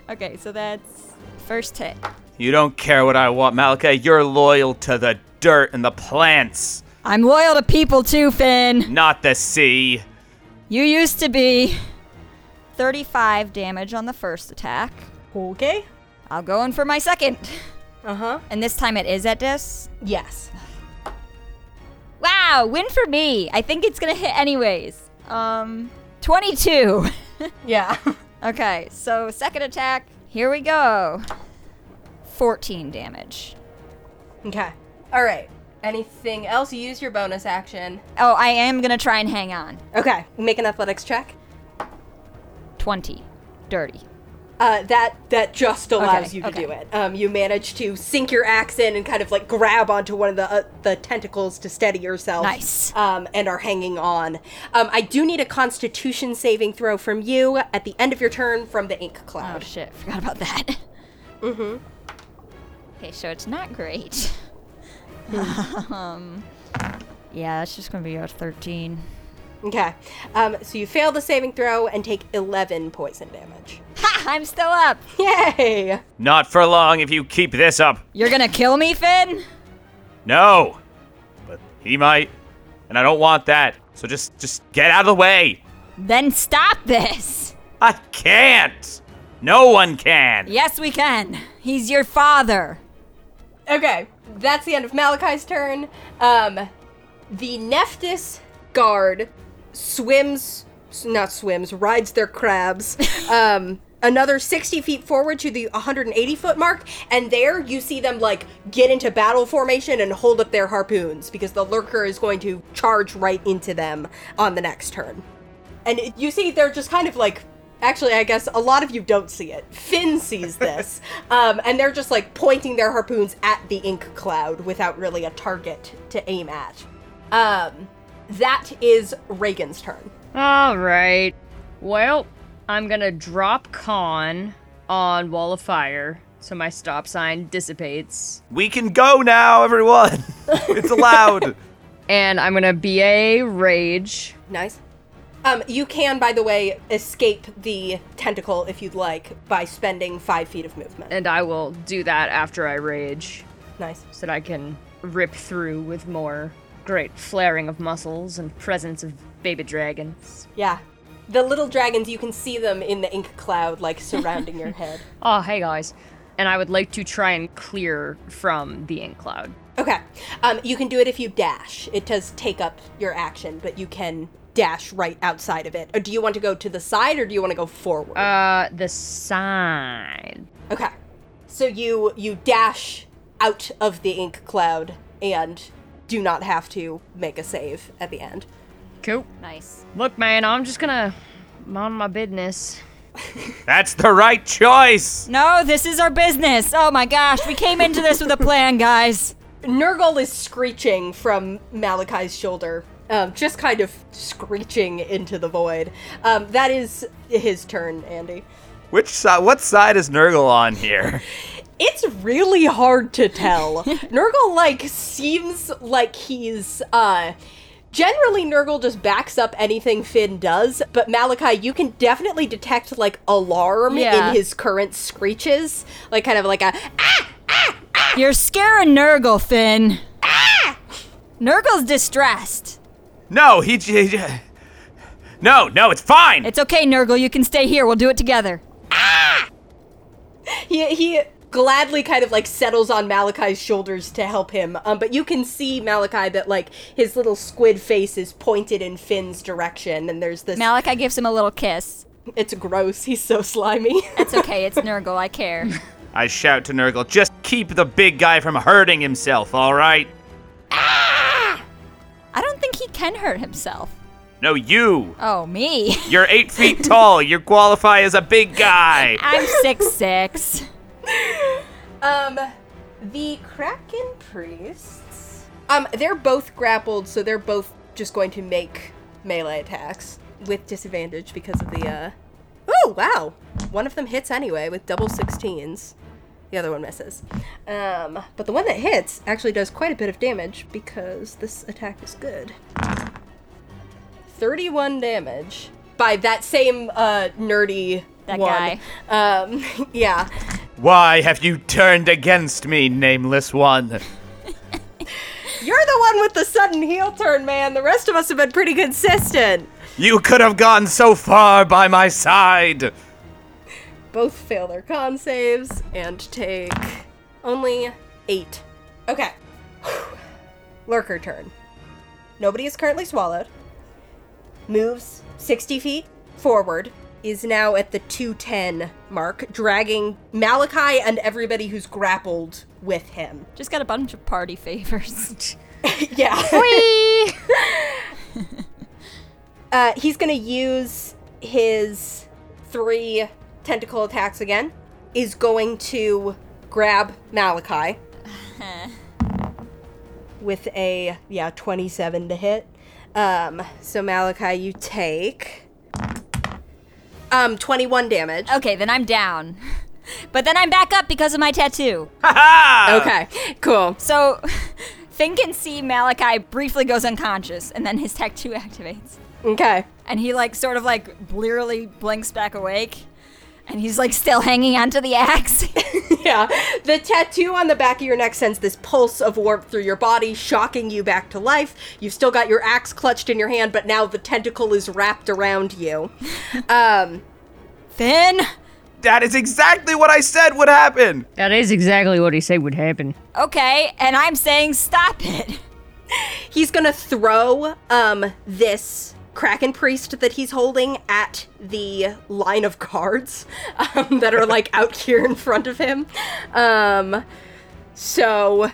Okay, so that's first hit. You don't care what I want, Malachi. You're loyal to the dirt and the plants, I'm loyal to people too, Finn. not the sea. You used to be 35 damage on the first attack. Okay. I'll go in for my second. Uh huh. And this time it is at dis. Yes. Wow, win for me. I think it's to hit anyways. Um 22. Yeah. okay, so second attack. Here we go. 14 damage. okay. All right. Anything else? Use your bonus action. Oh, I am to try and hang on. Okay. Make an athletics check. 20. Dirty. Uh, that that just allows Okay, you to okay. do it. Um, you manage to sink your axe in and kind of like grab onto one of the uh, the tentacles to steady yourself. Nice. Um, and are hanging on. Um, I do need a Constitution saving throw from you at the end of your turn from the ink cloud. Oh shit, forgot about that. Mm-hmm. Okay, so it's not great. um, yeah, it's just gonna be a 13. Okay. Um, so you fail the saving throw and take eleven poison damage. Ha! I'm still up. Yay! Not for long if you keep this up. You're gonna kill me, Finn? No. But he might. And I don't want that. So just just get out of the way. Then stop this. I can't. No one can. Yes, we can. He's your father. Okay, that's the end of Malachi's turn. Um, the Nephthys guard swims, not swims, rides their crabs. Um, another 60 feet forward to the 180 foot mark, and there you see them like get into battle formation and hold up their harpoons because the lurker is going to charge right into them on the next turn. And it- you see, they're just kind of like. Actually, I guess a lot of you don't see it. Finn sees this. um, and they're just like pointing their harpoons at the ink cloud without really a target to aim at. Um, that is Reagan's turn. All right. Well, I'm gonna drop con on wall of fire, so my stop sign dissipates, We can go now, everyone. it's allowed. and I'm gonna BA rage. Nice. Um, you can, by the way, escape the tentacle if you'd like by spending five feet of movement. and I will do that after I rage, Nice. so that I can rip through with more great flaring of muscles and presence of baby dragons. Yeah. The little dragons, you can see them in the ink cloud, like surrounding your head. Oh, hey guys. And I would like to try and clear from the ink cloud. Okay. Um, you can do it if you dash. It does take up your action, but you can dash right outside of it. Or do you want to go to the side or do you want to go forward? Uh, the side. okay. So you you dash out of the ink cloud and do not have to make a save at the end. Cool. Nice. Look, man, I'm just gonna mind my business. That's the right choice. No, this is our business. Oh my gosh, we came into this with a plan, guys. Nurgle is screeching from Malachi's shoulder, um, just kind of screeching into the void. Um, that is his turn, Andy. Which side? What side is Nurgle on here? It's really hard to tell. Nurgle like seems like he's uh generally Nurgle just backs up anything Finn does, but Malachi you can definitely detect like alarm Yeah. in his current screeches, like kind of like a ah ah. You're scaring Nurgle, Finn. Ah! Nurgle's distressed. No, he. j- j- No, no, it's fine. It's okay, Nurgle. You can stay here. We'll do it together. Ah! he he gladly kind of like settles on Malachi's shoulders to help him. Um, but you can see Malachi that like his little squid face is pointed in Finn's direction, and there's this. Malachi gives him a little kiss. it's gross. He's so slimy. It's okay. It's Nurgle. I care. I shout to Nurgle, just keep the big guy from hurting himself, all right? Ah! I don't think he can hurt himself. No, you. Oh, me? You're eight feet tall. You qualify as a big guy. I'm six six. Um, the Kraken priests. Um, they're both grappled, so they're both just going to make melee attacks with disadvantage because of the uh. Oh wow! One of them hits anyway with double 16s. The other one misses. Um, but the one that hits actually does quite a bit of damage because this attack is good. 31 damage by that same uh nerdy That one. guy. Um, yeah. Why have you turned against me, nameless one? You're the one with the sudden heel turn, man. The rest of us have been pretty consistent. You could have gone so far by my side. Both fail their con saves and take only eight. Okay. Lurker turn. Nobody is currently swallowed. Moves 60 feet forward. Is now at the 210 mark, dragging Malachi and everybody who's grappled with him. Just got a bunch of party favors. Yeah. Whee! Uh, he's gonna use his three tentacle attacks again. Is going to grab Malachi with a yeah 27 to hit. Um, so Malachi, you take um 21 damage. okay, then I'm down. But then I'm back up because of my tattoo. Ha Okay, cool. So Finn can see Malachi briefly goes unconscious and then his tattoo activates. Okay. And he like sort of like blearily blinks back awake. And he's like still hanging onto the axe. Yeah, the tattoo on the back of your neck sends this pulse of warmth through your body, shocking you back to life. You've still got your axe clutched in your hand, but now the tentacle is wrapped around you. Um, Finn? That is exactly what I said would happen. That is exactly what he said would happen. Okay, and I'm saying stop it. he's gonna throw um this kraken priest that he's holding at the line of cards um, that are like out here in front of him. Um, so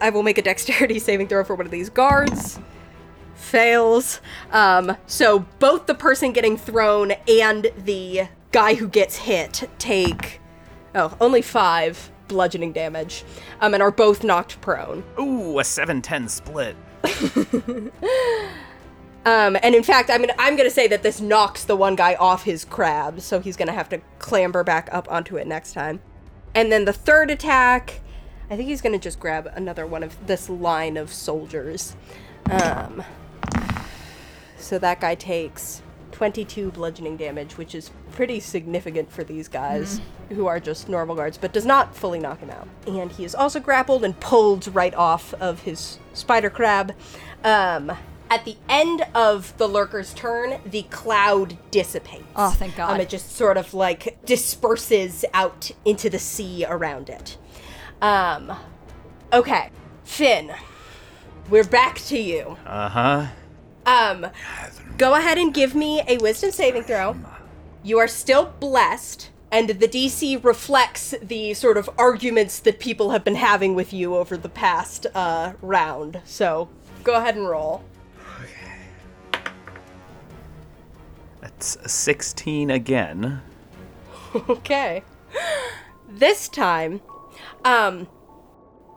I will make a dexterity saving throw for one of these guards. Fails. Um, so both the person getting thrown and the guy who gets hit take oh only five bludgeoning damage, um, and are both knocked prone. Ooh, a 7-10 split. Um, and in fact, I mean, I'm gonna say that this knocks the one guy off his crab, so he's gonna have to clamber back up onto it next time. And then the third attack, I think he's gonna just grab another one of this line of soldiers. Um, so that guy takes 22 bludgeoning damage, which is pretty significant for these guys who are just normal guards, but does not fully knock him out. And he is also grappled and pulled right off of his spider crab. Um, at the end of the lurker's turn, the cloud dissipates. Oh, thank God. Um, it just sort of like disperses out into the sea around it. Um, okay, Finn, we're back to you. Uh huh. Um, go ahead and give me a wisdom saving throw. You are still blessed, and the DC reflects the sort of arguments that people have been having with you over the past uh, round. So go ahead and roll. That's a 16 again. Okay. This time, um,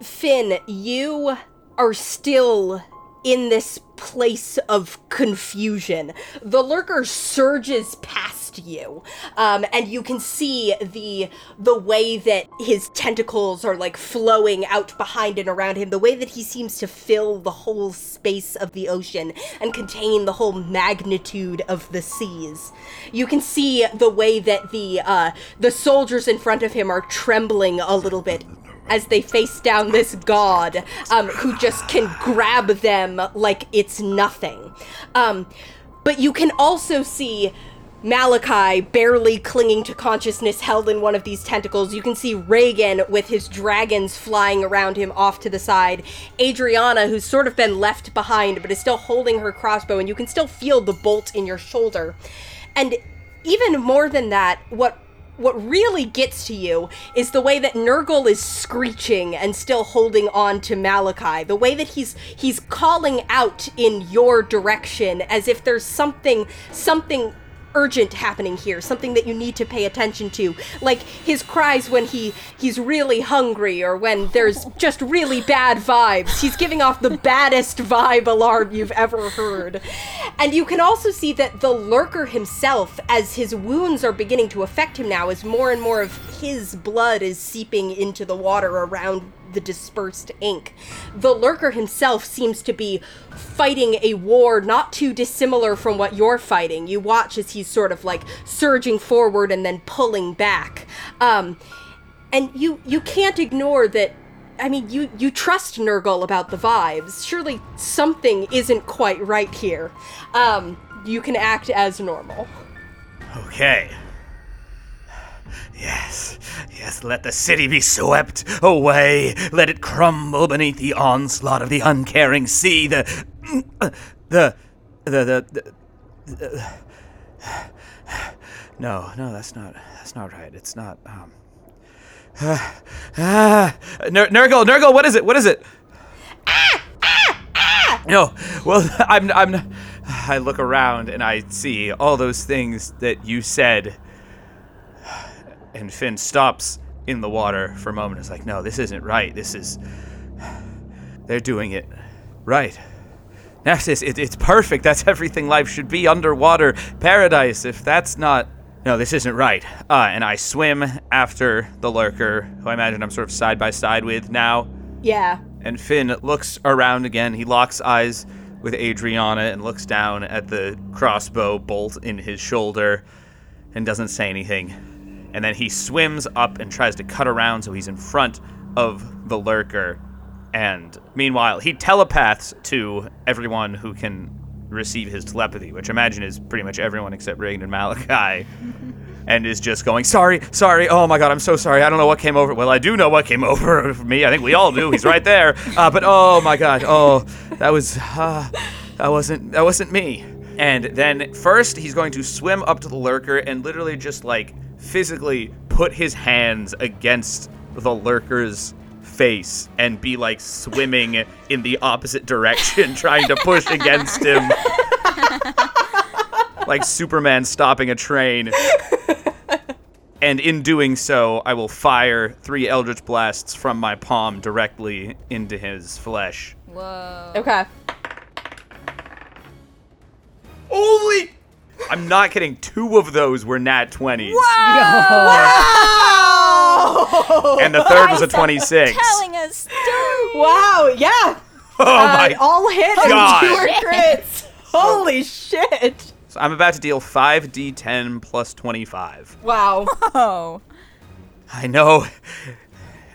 Finn, you are still in this place of confusion. The lurker surges past you, um, and you can see the the way that his tentacles are like flowing out behind and around him. The way that he seems to fill the whole space of the ocean and contain the whole magnitude of the seas. You can see the way that the uh, the soldiers in front of him are trembling a little bit as they face down this god um, who just can grab them like it's nothing. Um, but you can also see Malachi barely clinging to consciousness held in one of these tentacles. You can see Reagan with his dragons flying around him off to the side. Adriana, who's sort of been left behind but is still holding her crossbow, and you can still feel the bolt in your shoulder. And even more than that, what what really gets to you is the way that Nurgle is screeching and still holding on to Malachi. The way that he's he's calling out in your direction as if there's something something urgent happening here, something that you need to pay attention to. Like his cries when he he's really hungry or when there's just really bad vibes. He's giving off the baddest vibe alarm you've ever heard. And you can also see that the lurker himself as his wounds are beginning to affect him now as more and more of his blood is seeping into the water around the dispersed ink. The lurker himself seems to be fighting a war not too dissimilar from what you're fighting. You watch as he's sort of like surging forward and then pulling back. Um, and you you can't ignore that I mean, you you trust Nurgle about the vibes. Surely something isn't quite right here. Um, you can act as normal. Okay. Yes, yes, let the city be swept away. Let it crumble beneath the onslaught of the uncaring sea. The. The. The. The. the, no, no, that's not. That's not right. It's not. Um. Ah, Nur- Nurgle, Nurgle, what is it? What is it? No, well, I'm, I'm, I look around and I see all those things that you said. And Finn stops in the water for a moment. It's like, no, this isn't right. This is. They're doing it right. It, it, it's perfect. That's everything life should be underwater paradise. If that's not. No, this isn't right. Uh, and I swim after the lurker, who I imagine I'm sort of side by side with now. Yeah. And Finn looks around again. He locks eyes with Adriana and looks down at the crossbow bolt in his shoulder and doesn't say anything. And then he swims up and tries to cut around so he's in front of the lurker. And meanwhile, he telepaths to everyone who can receive his telepathy, which I imagine is pretty much everyone except Reagan and Malachi. and is just going, sorry, sorry, oh my god, I'm so sorry. I don't know what came over. Well, I do know what came over for me. I think we all do. He's right there. Uh, but oh my god, oh, that was, uh, that wasn't, that wasn't me. And then first, he's going to swim up to the lurker and literally just like physically put his hands against the lurker's face and be like swimming in the opposite direction, trying to push against him. like Superman stopping a train. And in doing so, I will fire three Eldritch Blasts from my palm directly into his flesh. Whoa. Okay. Holy! I'm not kidding. Two of those were nat 20s. Oh! And the third was a 26. Telling a story. wow, yeah. Oh Uh, my all hit and two are crits. Holy shit. So I'm about to deal 5d10 plus 25. Wow. Oh. I know.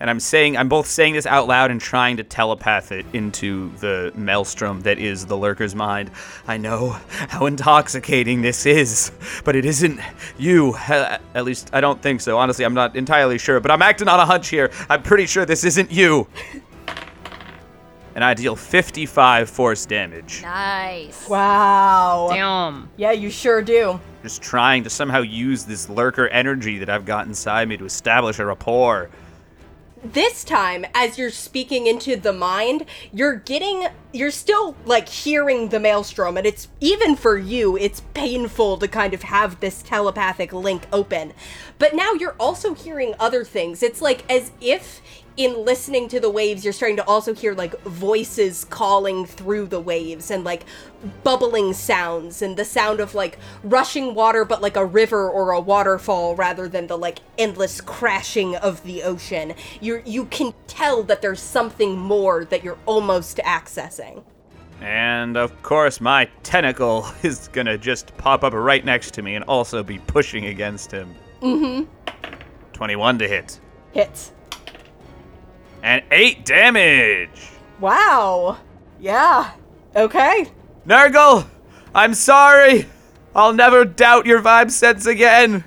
And I'm saying I'm both saying this out loud and trying to telepath it into the maelstrom that is the lurker's mind. I know how intoxicating this is, but it isn't you. At least I don't think so. Honestly, I'm not entirely sure, but I'm acting on a hunch here. I'm pretty sure this isn't you. and I deal 55 force damage. Nice. Wow. Damn. Yeah, you sure do. Just trying to somehow use this lurker energy that I've got inside me to establish a rapport. This time as you're speaking into the mind you're getting you're still like hearing the maelstrom and it's even for you it's painful to kind of have this telepathic link open. But now you're also hearing other things. It's like as if in listening to the waves you're starting to also hear like voices calling through the waves and like bubbling sounds and the sound of like rushing water but like a river or a waterfall rather than the like endless crashing of the ocean you you can tell that there's something more that you're almost accessing And of course, my tentacle is gonna just pop up right next to me and also be pushing against him. Mm hmm. 21 to hit. hits And 8 damage! wow yeah okay Nurgle, I'm sorry. I'll never doubt your vibe sense again.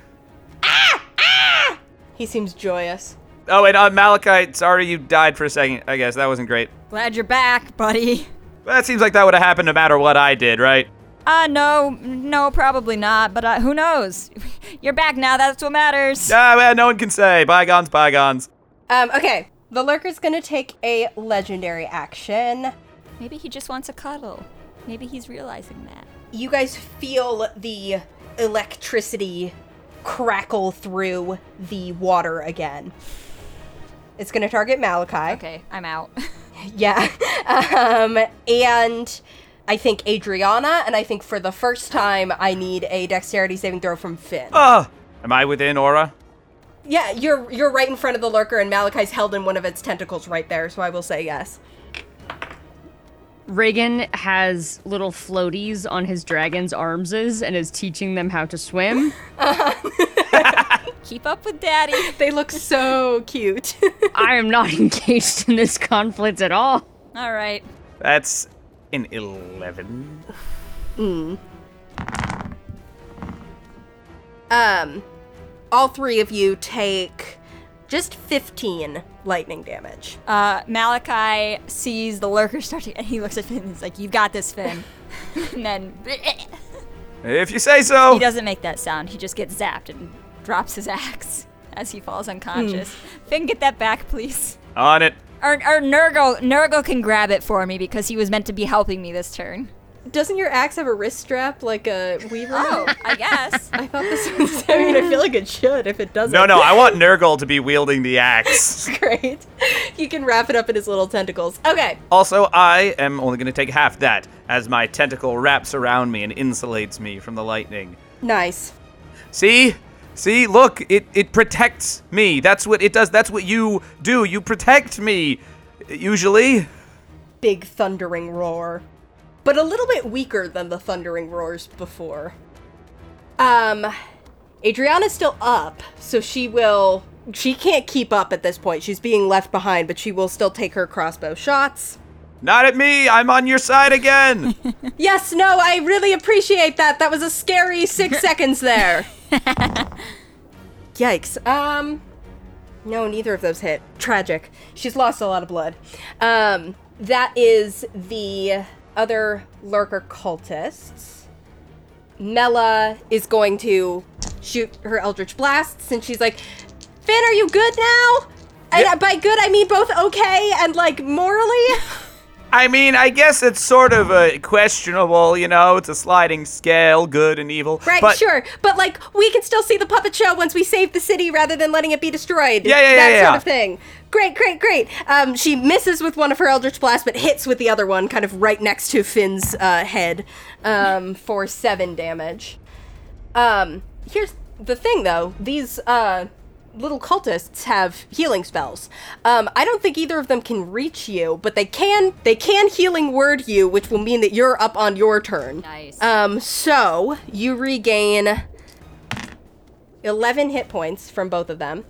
Ah! Ah! He seems joyous Oh, and uh, Malachite, sorry you died for a second. I guess that wasn't great. Glad you're back, buddy. That seems like that would have happened no matter what I did, right? Uh, no, no, probably not, but uh, who knows? You're back now, that's what matters. Ah, well, no one can say. Bygones, bygones. um okay the lurker's gonna take a legendary action Maybe he just wants a cuddle. Maybe he's realizing that. you guys feel the electricity crackle through the water again. It's going to target Malachi. Okay, I'm out. Yeah. Um, and I think Adriana, and I think for the first time, I need a dexterity saving throw from Finn. Ah, am I within aura? Yeah, you're you're right in front of the lurker, and Malachi's held in one of its tentacles right there, so I will say yes. Reagan has little floaties on his dragon's armses and is teaching them how to swim. Keep up with daddy. They look so cute. I am not engaged in this conflict at all. All right. That's an 11. um, all three of you take just 15 lightning damage. Uh, Malachi sees the lurker start to, and he looks at Finn and he's like, "You've got this, Finn." and then If you say so. he doesn't make that sound. He just gets zapped and drops his axe as he falls unconscious. Finn, get that back, please. On it. Or, or Nurgle, Nurgle can grab it for me because he was meant to be helping me this turn. Doesn't your axe have a wrist strap like a weaver? Oh, I guess. I thought this was. I mean, I feel like it should if it doesn't. No, no, I want Nurgle to be wielding the axe. Great. He can wrap it up in his little tentacles. Okay. Also, I am only going to take half that as my tentacle wraps around me and insulates me from the lightning. Nice. See? See, look, it, it protects me. That's what it does. That's what you do. You protect me, usually. Big thundering roar. But a little bit weaker than the thundering roars before. Um, Adriana's still up, so she will. She can't keep up at this point. She's being left behind, but she will still take her crossbow shots. Not at me. I'm on your side again. Yes, no, I really appreciate that. That was a scary six seconds there. Yikes. Um, no, neither of those hit. Tragic. She's lost a lot of blood. Um, that is the other lurker cultists. Mela is going to shoot her Eldritch Blasts, and she's like, Finn, are you good now? And Yeah. by good, I mean both okay and like morally. I mean, I guess it's sort of a questionable, you know. It's a sliding scale, good and evil. Right, but sure. But like we can still see the puppet show once we save the city rather than letting it be destroyed. Yeah, yeah, That yeah, sort yeah. of thing. Great, great, great. Um, she misses with one of her Eldritch Blasts, but hits with the other one, kind of right next to Finn's uh, head, um, for seven damage. Um, here's the thing though, these uh little cultists have healing spells. Um, I don't think either of them can reach you, but they can they can healing word you, which will mean that you're up on your turn. Nice. Um, so you regain 11 hit points from both of them.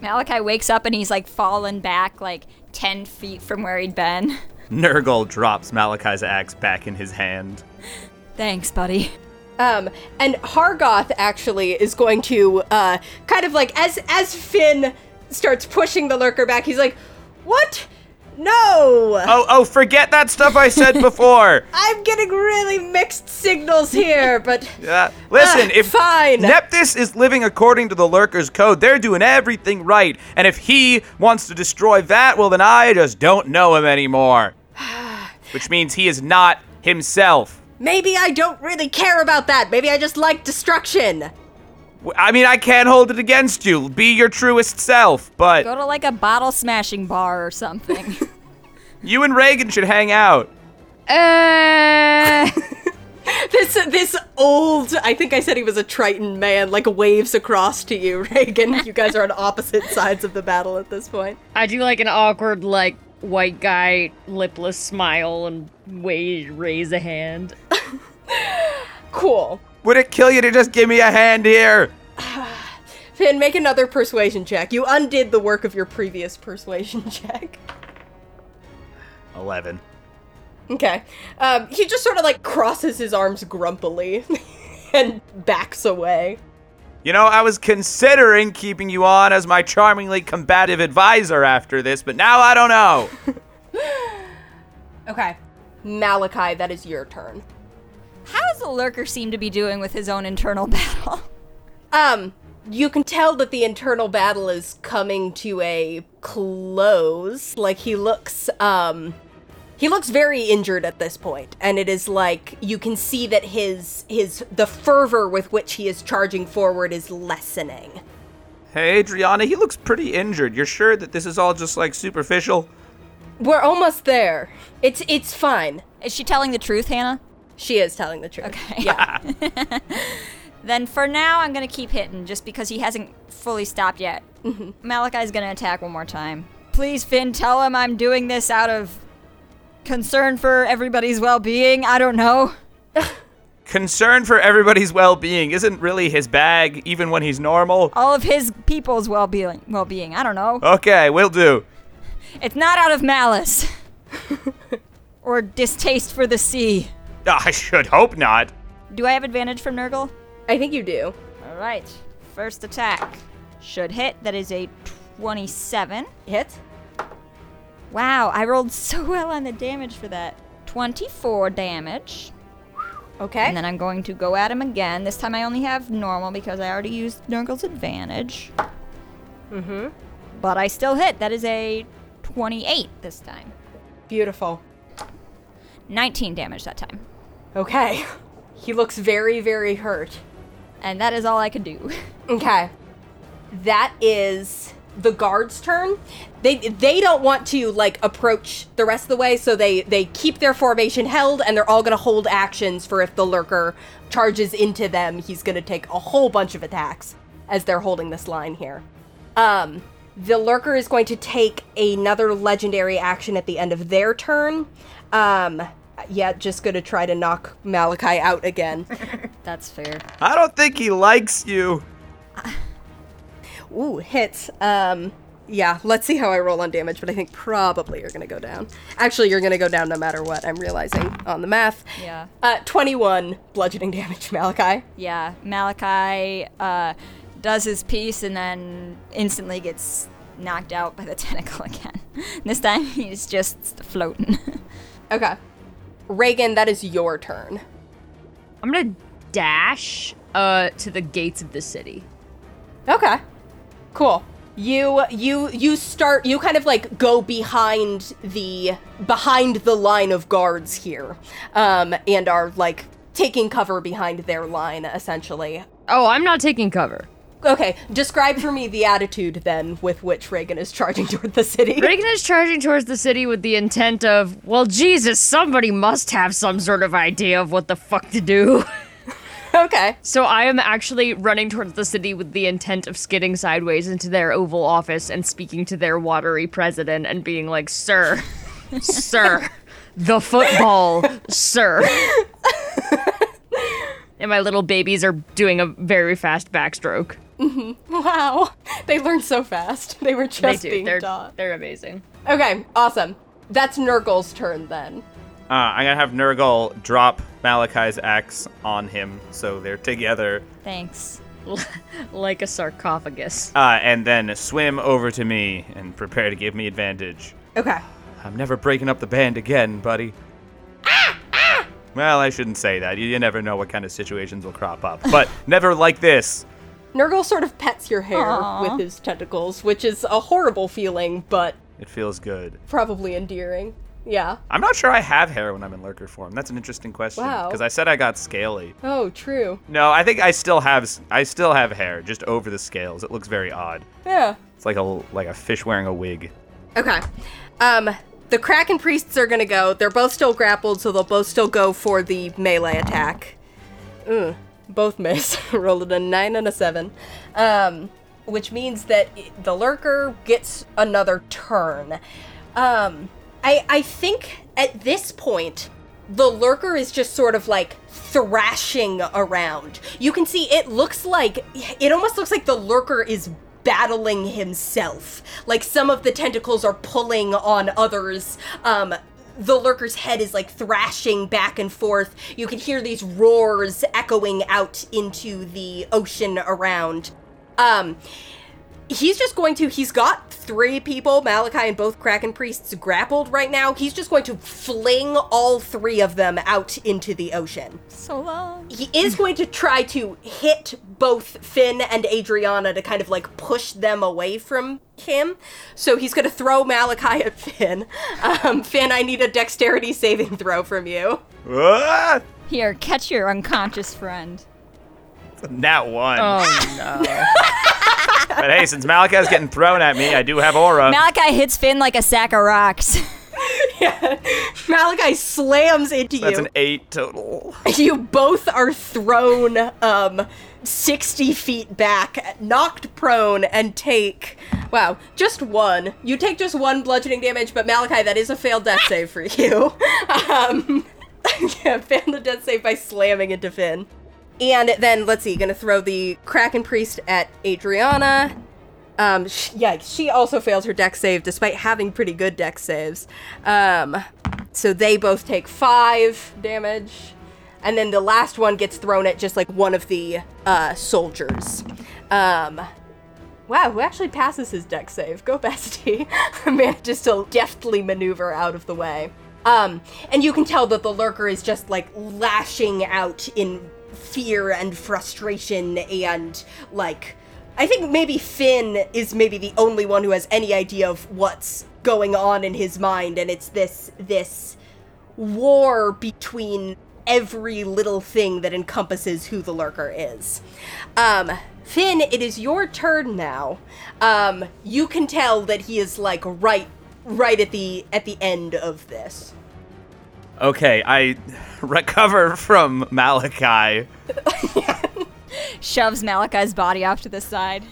Malachi wakes up and he's like fallen back like 10 feet from where he'd been. Nurgle drops Malachi's axe back in his hand. Thanks, buddy. Um, and Hargoth actually is going to uh, kind of like as as Finn starts pushing the lurker back, he's like, "What? No! Oh, oh, forget that stuff I said before. I'm getting really mixed signals here, but Yeah. Listen, Ah, if fine. Nephthys is living according to the Lurker's code, they're doing everything right. And if he wants to destroy that, well, then I just don't know him anymore. Which means he is not himself. maybe I don't really care about that. Maybe I just like destruction. W- I mean, I can't hold it against you. Be your truest self, but Go to like a bottle smashing bar or something. you and Reagan should hang out. Uh, This this old, I think I said he was a Triton man, like waves across to you, Reagan. You guys are on opposite sides of the battle at this point. I do like an awkward, like, white guy, lipless smile and wave, raise a hand. Cool. Would it kill you to just give me a hand here? Finn, make another persuasion check. You undid the work of your previous persuasion check. 11. Okay. Um, he just sort of like crosses his arms grumpily and backs away. You know, I was considering keeping you on as my charmingly combative advisor after this, but now I don't know. Okay. Malachi, that is your turn. How does the lurker seem to be doing with his own internal battle? Um, you can tell that the internal battle is coming to a close. Like he looks, um, he looks very injured at this point, and it is like you can see that his his the fervor with which he is charging forward is lessening. Hey, Adriana, he looks pretty injured. You're sure that this is all just like superficial? We're almost there. It's it's fine. Is she telling the truth, Hannah? She is telling the truth. Okay. Yeah. Then for now, I'm gonna keep hitting just because he hasn't fully stopped yet. Mm-hmm. Malachi's gonna attack one more time. Please, Finn, tell him I'm doing this out of concern for everybody's well-being. I don't know. Concern for everybody's well-being isn't really his bag, even when he's normal. All of his people's well-being. Well-being. I don't know. Okay, will do. It's not out of malice or distaste for the sea. I should hope not. Do I have advantage from Nurgle? I think you do. All right. First attack should hit. That is a 27. Hit. Wow, I rolled so well on the damage for that. 24 damage. Okay. And then I'm going to go at him again. This time I only have normal because I already used Nurgle's advantage. mm-hmm. But I still hit. That is a 28 this time. Beautiful. 19 damage that time. Okay. He looks very, very hurt. And that is all I could do. Okay. That is the guards' turn. They they don't want to like approach the rest of the way, so they they keep their formation held and they're all going to hold actions for if the lurker charges into them, he's going to take a whole bunch of attacks as they're holding this line here. Um the lurker is going to take another legendary action at the end of their turn. Um yeah, just going to try to knock Malachi out again. That's fair. I don't think he likes you. Ooh, hits. Um, yeah, let's see how I roll on damage, but I think probably you're gonna go down. Actually, you're gonna go down no matter what, I'm realizing on the math. Yeah. Uh, 21 bludgeoning damage, Malachi. Yeah, Malachi uh, does his piece and then instantly gets knocked out by the tentacle again. this time he's just floating. Okay. Reagan, that is your turn. I'm gonna dash uh to the gates of the city. Okay. Cool. You you you start you kind of like go behind the behind the line of guards here. Um and are like taking cover behind their line essentially. Oh, I'm not taking cover. Okay, describe for me the attitude then with which Reagan is charging toward the city. Reagan is charging towards the city with the intent of, well, Jesus, somebody must have some sort of idea of what the fuck to do. okay. So I am actually running towards the city with the intent of skidding sideways into their Oval Office and speaking to their watery president and being like, Sir, sir, the football, sir. and my little babies are doing a very fast backstroke. Wow. They learn so fast. They were just They do. being They're, taught. they're amazing. Okay, awesome. That's Nurgle's turn then. Uh, I'm gonna have Nurgle drop Malachi's axe on him, so they're together, Thanks. like a sarcophagus. uh, and then swim over to me and prepare to give me advantage. Okay. I'm never breaking up the band again, buddy. Well, I shouldn't say that. You, you never know what kind of situations will crop up. But never like this. Nurgle sort of pets your hair Aw. with his tentacles, which is a horrible feeling, but It feels good. probably endearing. Yeah. I'm not sure I have hair when I'm in lurker form. That's an interesting question. Wow. Because I said I got scaly. Oh, true. No, I think I still have s- I still have hair just over the scales. It looks very odd. Yeah. It's like a like a fish wearing a wig. Okay. Um, the Kraken priests are gonna go. They're both still grappled, so they'll both still go for the melee attack. Ugh. Both miss. Rolled a nine and a seven. Um, which means that the lurker gets another turn. Um, I I think at this point the lurker is just sort of like thrashing around. You can see it looks like it almost looks like the lurker is battling himself. Like some of the tentacles are pulling on others. Um the lurker's head is like thrashing back and forth. You can hear these roars echoing out into the ocean around. Um he's just going to he's got three people malachi and both kraken priests grappled right now he's just going to fling all three of them out into the ocean So long. he is going to try to hit both finn and adriana to kind of like push them away from him so he's going to throw malachi at finn um, finn i need a dexterity saving throw from you Ah! Here, catch your unconscious friend. Nat one. Oh no. But hey, since Malachi's getting thrown at me, I do have aura. Malachi hits Finn like a sack of rocks. yeah. malachi slams into That's you That's an eight total. you both are thrown um 60 feet back knocked prone and take wow just one you take just one bludgeoning damage but malachi that is a failed death save for you um yeah failed the death save by slamming into finn and then let's see gonna throw the kraken priest at adriana um, sh- yeah, she also fails her dex save despite having pretty good dex saves. Um, so they both take five damage, and then the last one gets thrown at just like one of the uh, soldiers. Um, wow, who actually passes his dex save? Go bestie. Manages to deftly maneuver out of the way. Um, and you can tell that the lurker is just like lashing out in fear and frustration and like I think maybe Finn is maybe the only one who has any idea of what's going on in his mind, and it's this this war between every little thing that encompasses who the lurker is. Um, Finn, it is your turn now. Um, you can tell that he is like right right at the at the end of this. Okay, I recover from Malachi. Shoves Malachi's body off to the side.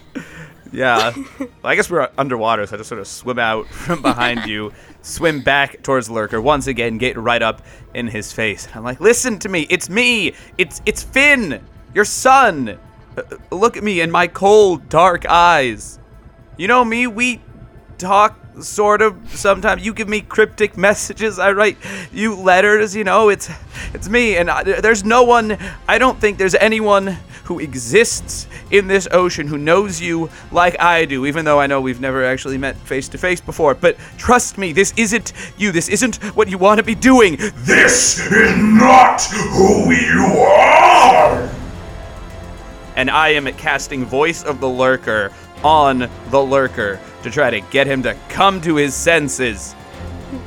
Yeah. Well, I guess we're underwater, so I just sort of swim out from behind you, swim back towards Lurker, once again get right up in his face. I'm like, listen to me, it's me! It's it's Finn! Your son! Uh, look at me in my cold, dark eyes. You know me, we talk sort of sometimes you give me cryptic messages i write you letters you know it's it's me and I, there's no one i don't think there's anyone who exists in this ocean who knows you like i do even though i know we've never actually met face to face before but trust me this isn't you this isn't what you want to be doing This is not who you are! and I am casting Voice of the Lurker on the Lurker to try to get him to come to his senses.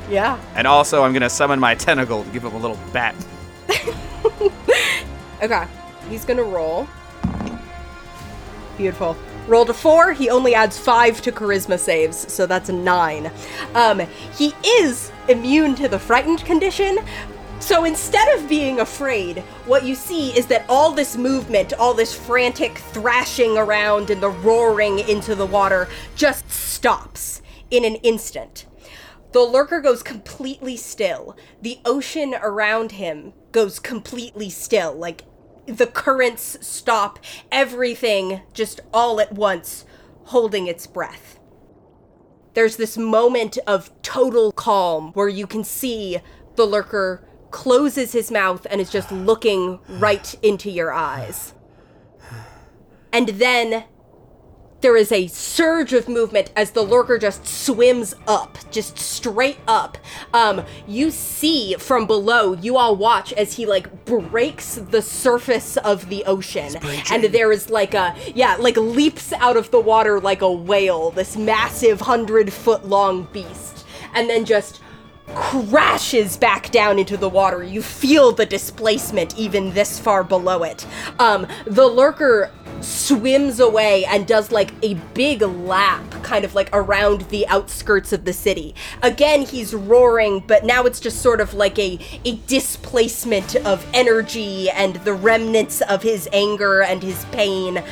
Yeah. And also, I'm gonna summon my tentacle to give him a little bat. Okay. He's gonna roll. Beautiful. Rolled a four. He only adds five to charisma saves, so that's a nine. Um, he is immune to the frightened condition. So instead of being afraid, what you see is that all this movement, all this frantic thrashing around and the roaring into the water just stops in an instant. The lurker goes completely still. The ocean around him goes completely still. Like the currents stop, everything just all at once holding its breath. There's this moment of total calm where you can see the lurker closes his mouth and is just looking right into your eyes. And then there is a surge of movement as the lurker just swims up, just straight up. Um, you see from below, you all watch as he like breaks the surface of the ocean. And there is like a, yeah, like leaps out of the water like a whale, this massive hundred foot long beast. And then just crashes back down into the water. You feel the displacement even this far below it. Um, the lurker swims away and does like a big lap kind of like around the outskirts of the city. Again, he's roaring, but now it's just sort of like a a displacement of energy and the remnants of his anger and his pain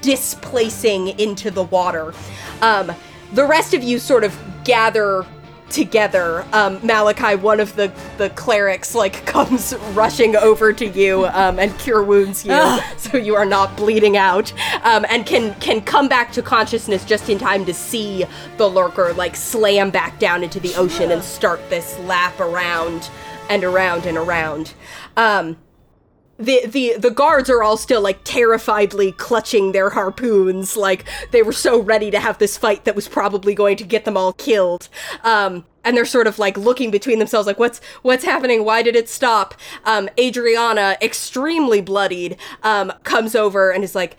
displacing into the water. Um, the rest of you sort of gather together. Um, Malachi, one of the, the clerics, like comes rushing over to you um, and cure wounds you, so you are not bleeding out, um, and can can come back to consciousness just in time to see the lurker like slam back down into the ocean and start this lap around and around and around. Um, the the the guards are all still like terrifiedly clutching their harpoons like they were so ready to have this fight that was probably going to get them all killed. Um and they're sort of like looking between themselves like what's what's happening? Why did it stop? Um adriana extremely bloodied um comes over and is like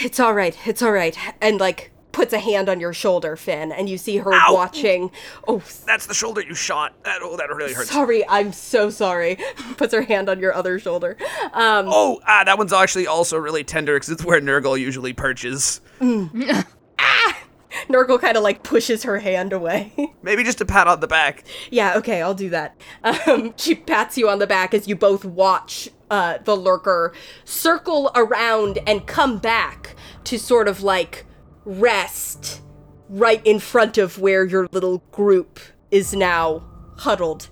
it's all right it's all right. And like puts a hand on your shoulder finn and you see her Ow. watching oh That's the shoulder you shot. That oh, that really hurts. sorry i'm so sorry puts her hand on your other shoulder um Oh, ah, that one's actually also really tender because it's where Nurgle usually perches. Nurgle kind of like pushes her hand away. Maybe just a pat on the back. yeah, okay, I'll do that. Um, she pats you on the back as you both watch uh, the lurker circle around and come back to sort of like rest right in front of where your little group is now huddled.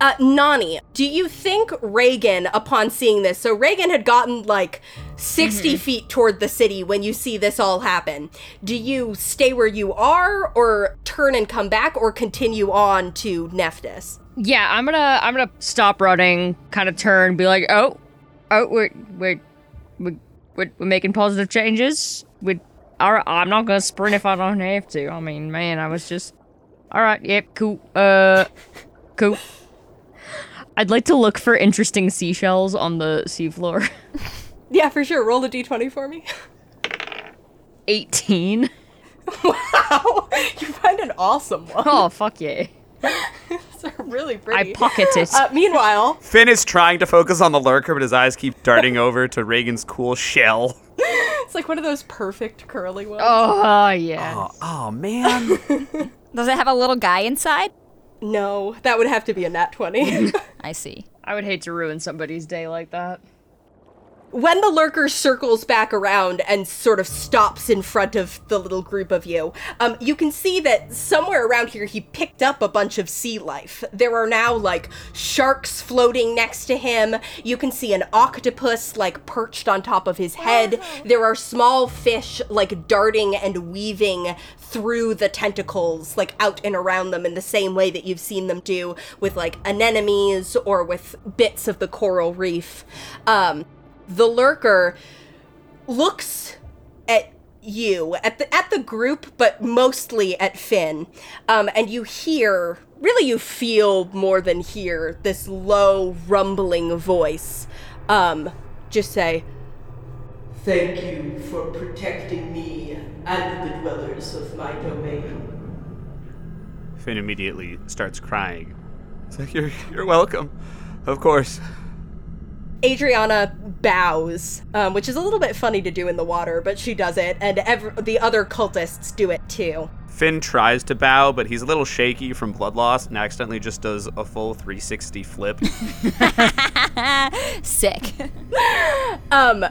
Uh, Nani, do you think Reagan, upon seeing this, so Reagan had gotten like 60 feet toward the city when you see this all happen. Do you stay where you are, or turn and come back, or continue on to Nephthys? Yeah, I'm gonna I'm gonna stop running, kind of turn, be like, oh, oh, we're we're we're, we're, we're making positive changes. We, all right, I'm not gonna sprint if I don't have to. I mean, man, I was just, all right, yep, cool, uh, cool. I'd like to look for interesting seashells on the seafloor. Yeah, for sure. Roll the d20 for me. 18. wow, you find an awesome one. Oh fuck yeah! It's really I pretty. pocket it. Uh, meanwhile, Finn is trying to focus on the lurker, but his eyes keep darting over to Reagan's cool shell. it's like one of those perfect curly ones. oh yeah. Oh, oh man. Does it have a little guy inside? No, that would have to be a nat 20. I see. I would hate to ruin somebody's day like that. When the lurker circles back around and sort of stops in front of the little group of you, um, you can see that somewhere around here he picked up a bunch of sea life. There are now like sharks floating next to him. You can see an octopus like perched on top of his head. There are small fish like darting and weaving through the tentacles, like out and around them in the same way that you've seen them do with like anemones or with bits of the coral reef. Um, the lurker looks at you at the at the group but mostly at Finn um and you hear really you feel more than hear this low rumbling voice um just say Thank you for protecting me and the dwellers of my domain. Finn immediately starts crying. It's like you're you're welcome. Of course. Adriana bows, um, which is a little bit funny to do in the water, but she does it, and ev- the other cultists do it too. Finn tries to bow, but he's a little shaky from blood loss and accidentally just does a full 360 flip. Sick. Um,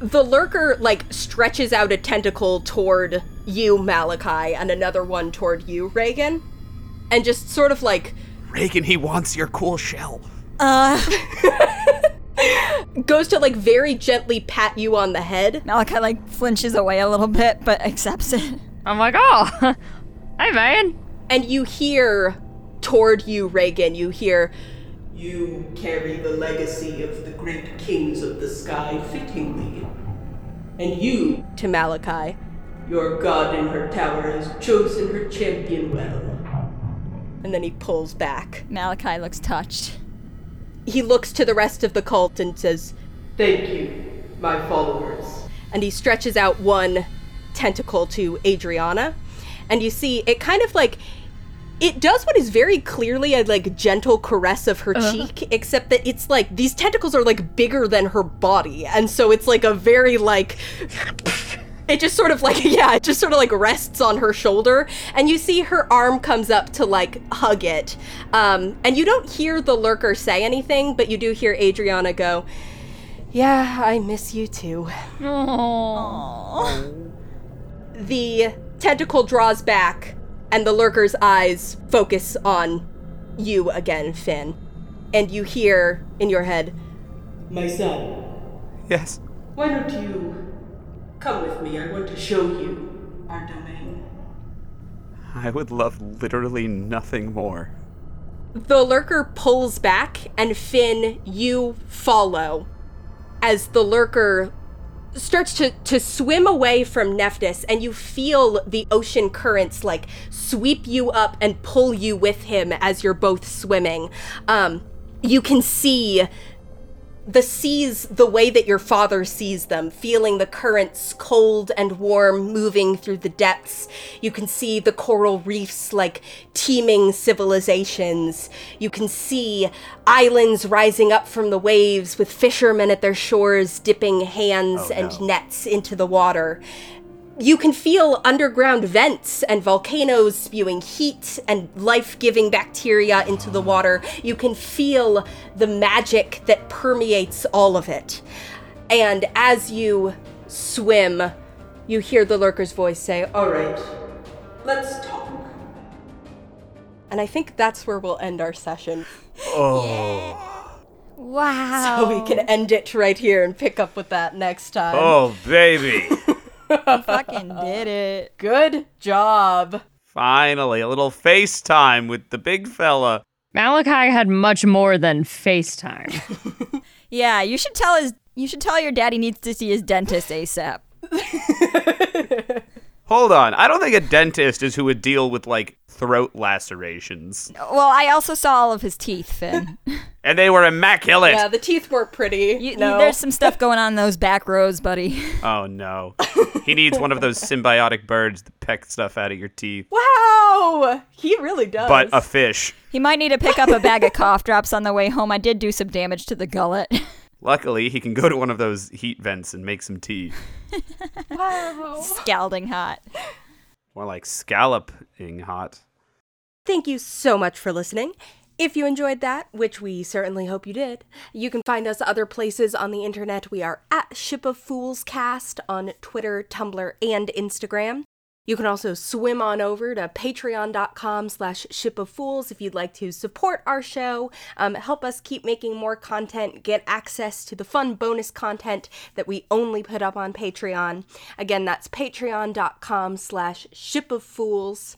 the lurker like stretches out a tentacle toward you, Malachi, and another one toward you, Reagan, and just sort of like Reagan, he wants your cool shell. goes to like very gently pat you on the head. Malachi like flinches away a little bit, but accepts it. I'm like, oh, hey man. and you hear toward you, Reagan, you hear, You carry the legacy of the great kings of the sky fittingly. And you, to Malachi, Your god in her tower has chosen her champion well. And then he pulls back. Malachi looks touched. He looks to the rest of the cult and says, Thank you, my followers. and he stretches out one tentacle to Adriana. And you see it kind of like it does what is very clearly a like gentle caress of her uh-huh. cheek, except that it's like these tentacles are like bigger than her body. And so it's like a very like it just sort of like yeah, it just sort of like rests on her shoulder and you see her arm comes up to like hug it. Um and you don't hear the lurker say anything, but you do hear Adriana go, "Yeah, I miss you too." Aww. the tentacle draws back and the lurker's eyes focus on you again, Finn. And you hear in your head, My son, Yes. why don't you come with me? I want to show you our domain. I would love literally nothing more. the lurker pulls back, and Finn, you follow as the lurker starts to, to swim away from Nephthys, and you feel the ocean currents like sweep you up and pull you with him as you're both swimming. Um, you can see the seas the way that your father sees them, feeling the currents cold and warm moving through the depths. You can see the coral reefs like teeming civilizations. You can see islands rising up from the waves with fishermen at their shores dipping hands oh, and nets into the water. You can feel underground vents and volcanoes spewing heat and life giving bacteria into the water. You can feel the magic that permeates all of it. And as you swim, you hear the lurker's voice say, All right, let's talk. and I think that's where we'll end our session. Oh. Wow. So we can end it right here and pick up with that next time. Oh, baby. fucking did it. Good job. Finally, a little FaceTime with the big fella. Malachi had much more than FaceTime. Yeah, you should tell his. You should tell your daddy needs to see his dentist ASAP. Hold on. I don't think a dentist is who would deal with, like, throat lacerations. Well, I also saw all of his teeth, Finn. And they were immaculate. Yeah, the teeth were pretty. You, no. There's some stuff going on in those back rows, buddy. Oh, no. he needs one of those symbiotic birds that peck stuff out of your teeth. Wow! He really does. But a fish. He might need to pick up a bag of cough drops on the way home. I did do some damage to the gullet. Luckily, he can go to one of those heat vents and make some tea. Scalding hot. More like scalloping hot. Thank you so much for listening. If you enjoyed that, which we certainly hope you did, you can find us other places on the internet. We are at Ship of Fools Cast on Twitter, Tumblr, and Instagram. You can also swim on over to patreon.com slash ship of fools if you'd like to support our show, um, help us keep making more content, get access to the fun bonus content that we only put up on Patreon. Again, that's patreon.com slash ship of fools.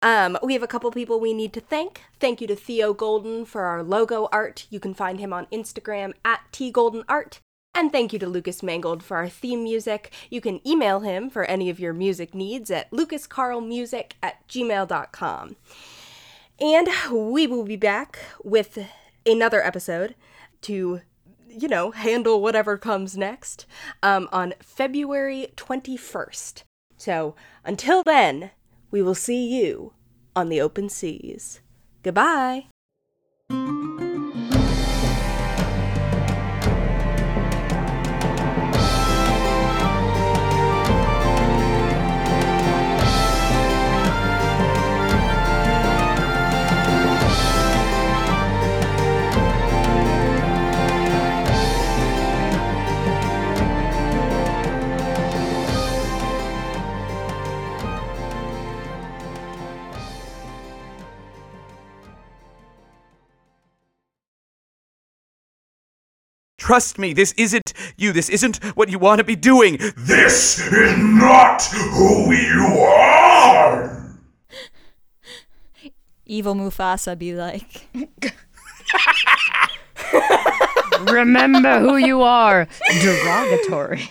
Um, we have a couple people we need to thank. Thank you to Theo Golden for our logo art. You can find him on Instagram at tgoldenart. And thank you to Lucas Mangold for our theme music. You can email him for any of your music needs at lucascarlmusic at gmail.com. And we will be back with another episode to, you know, handle whatever comes next um, on February 21st. So until then, we will see you on the open seas. Goodbye. Trust me, this isn't you. This isn't what you want to be doing. This is not who you are! Evil Mufasa be like. Remember who you are. Derogatory.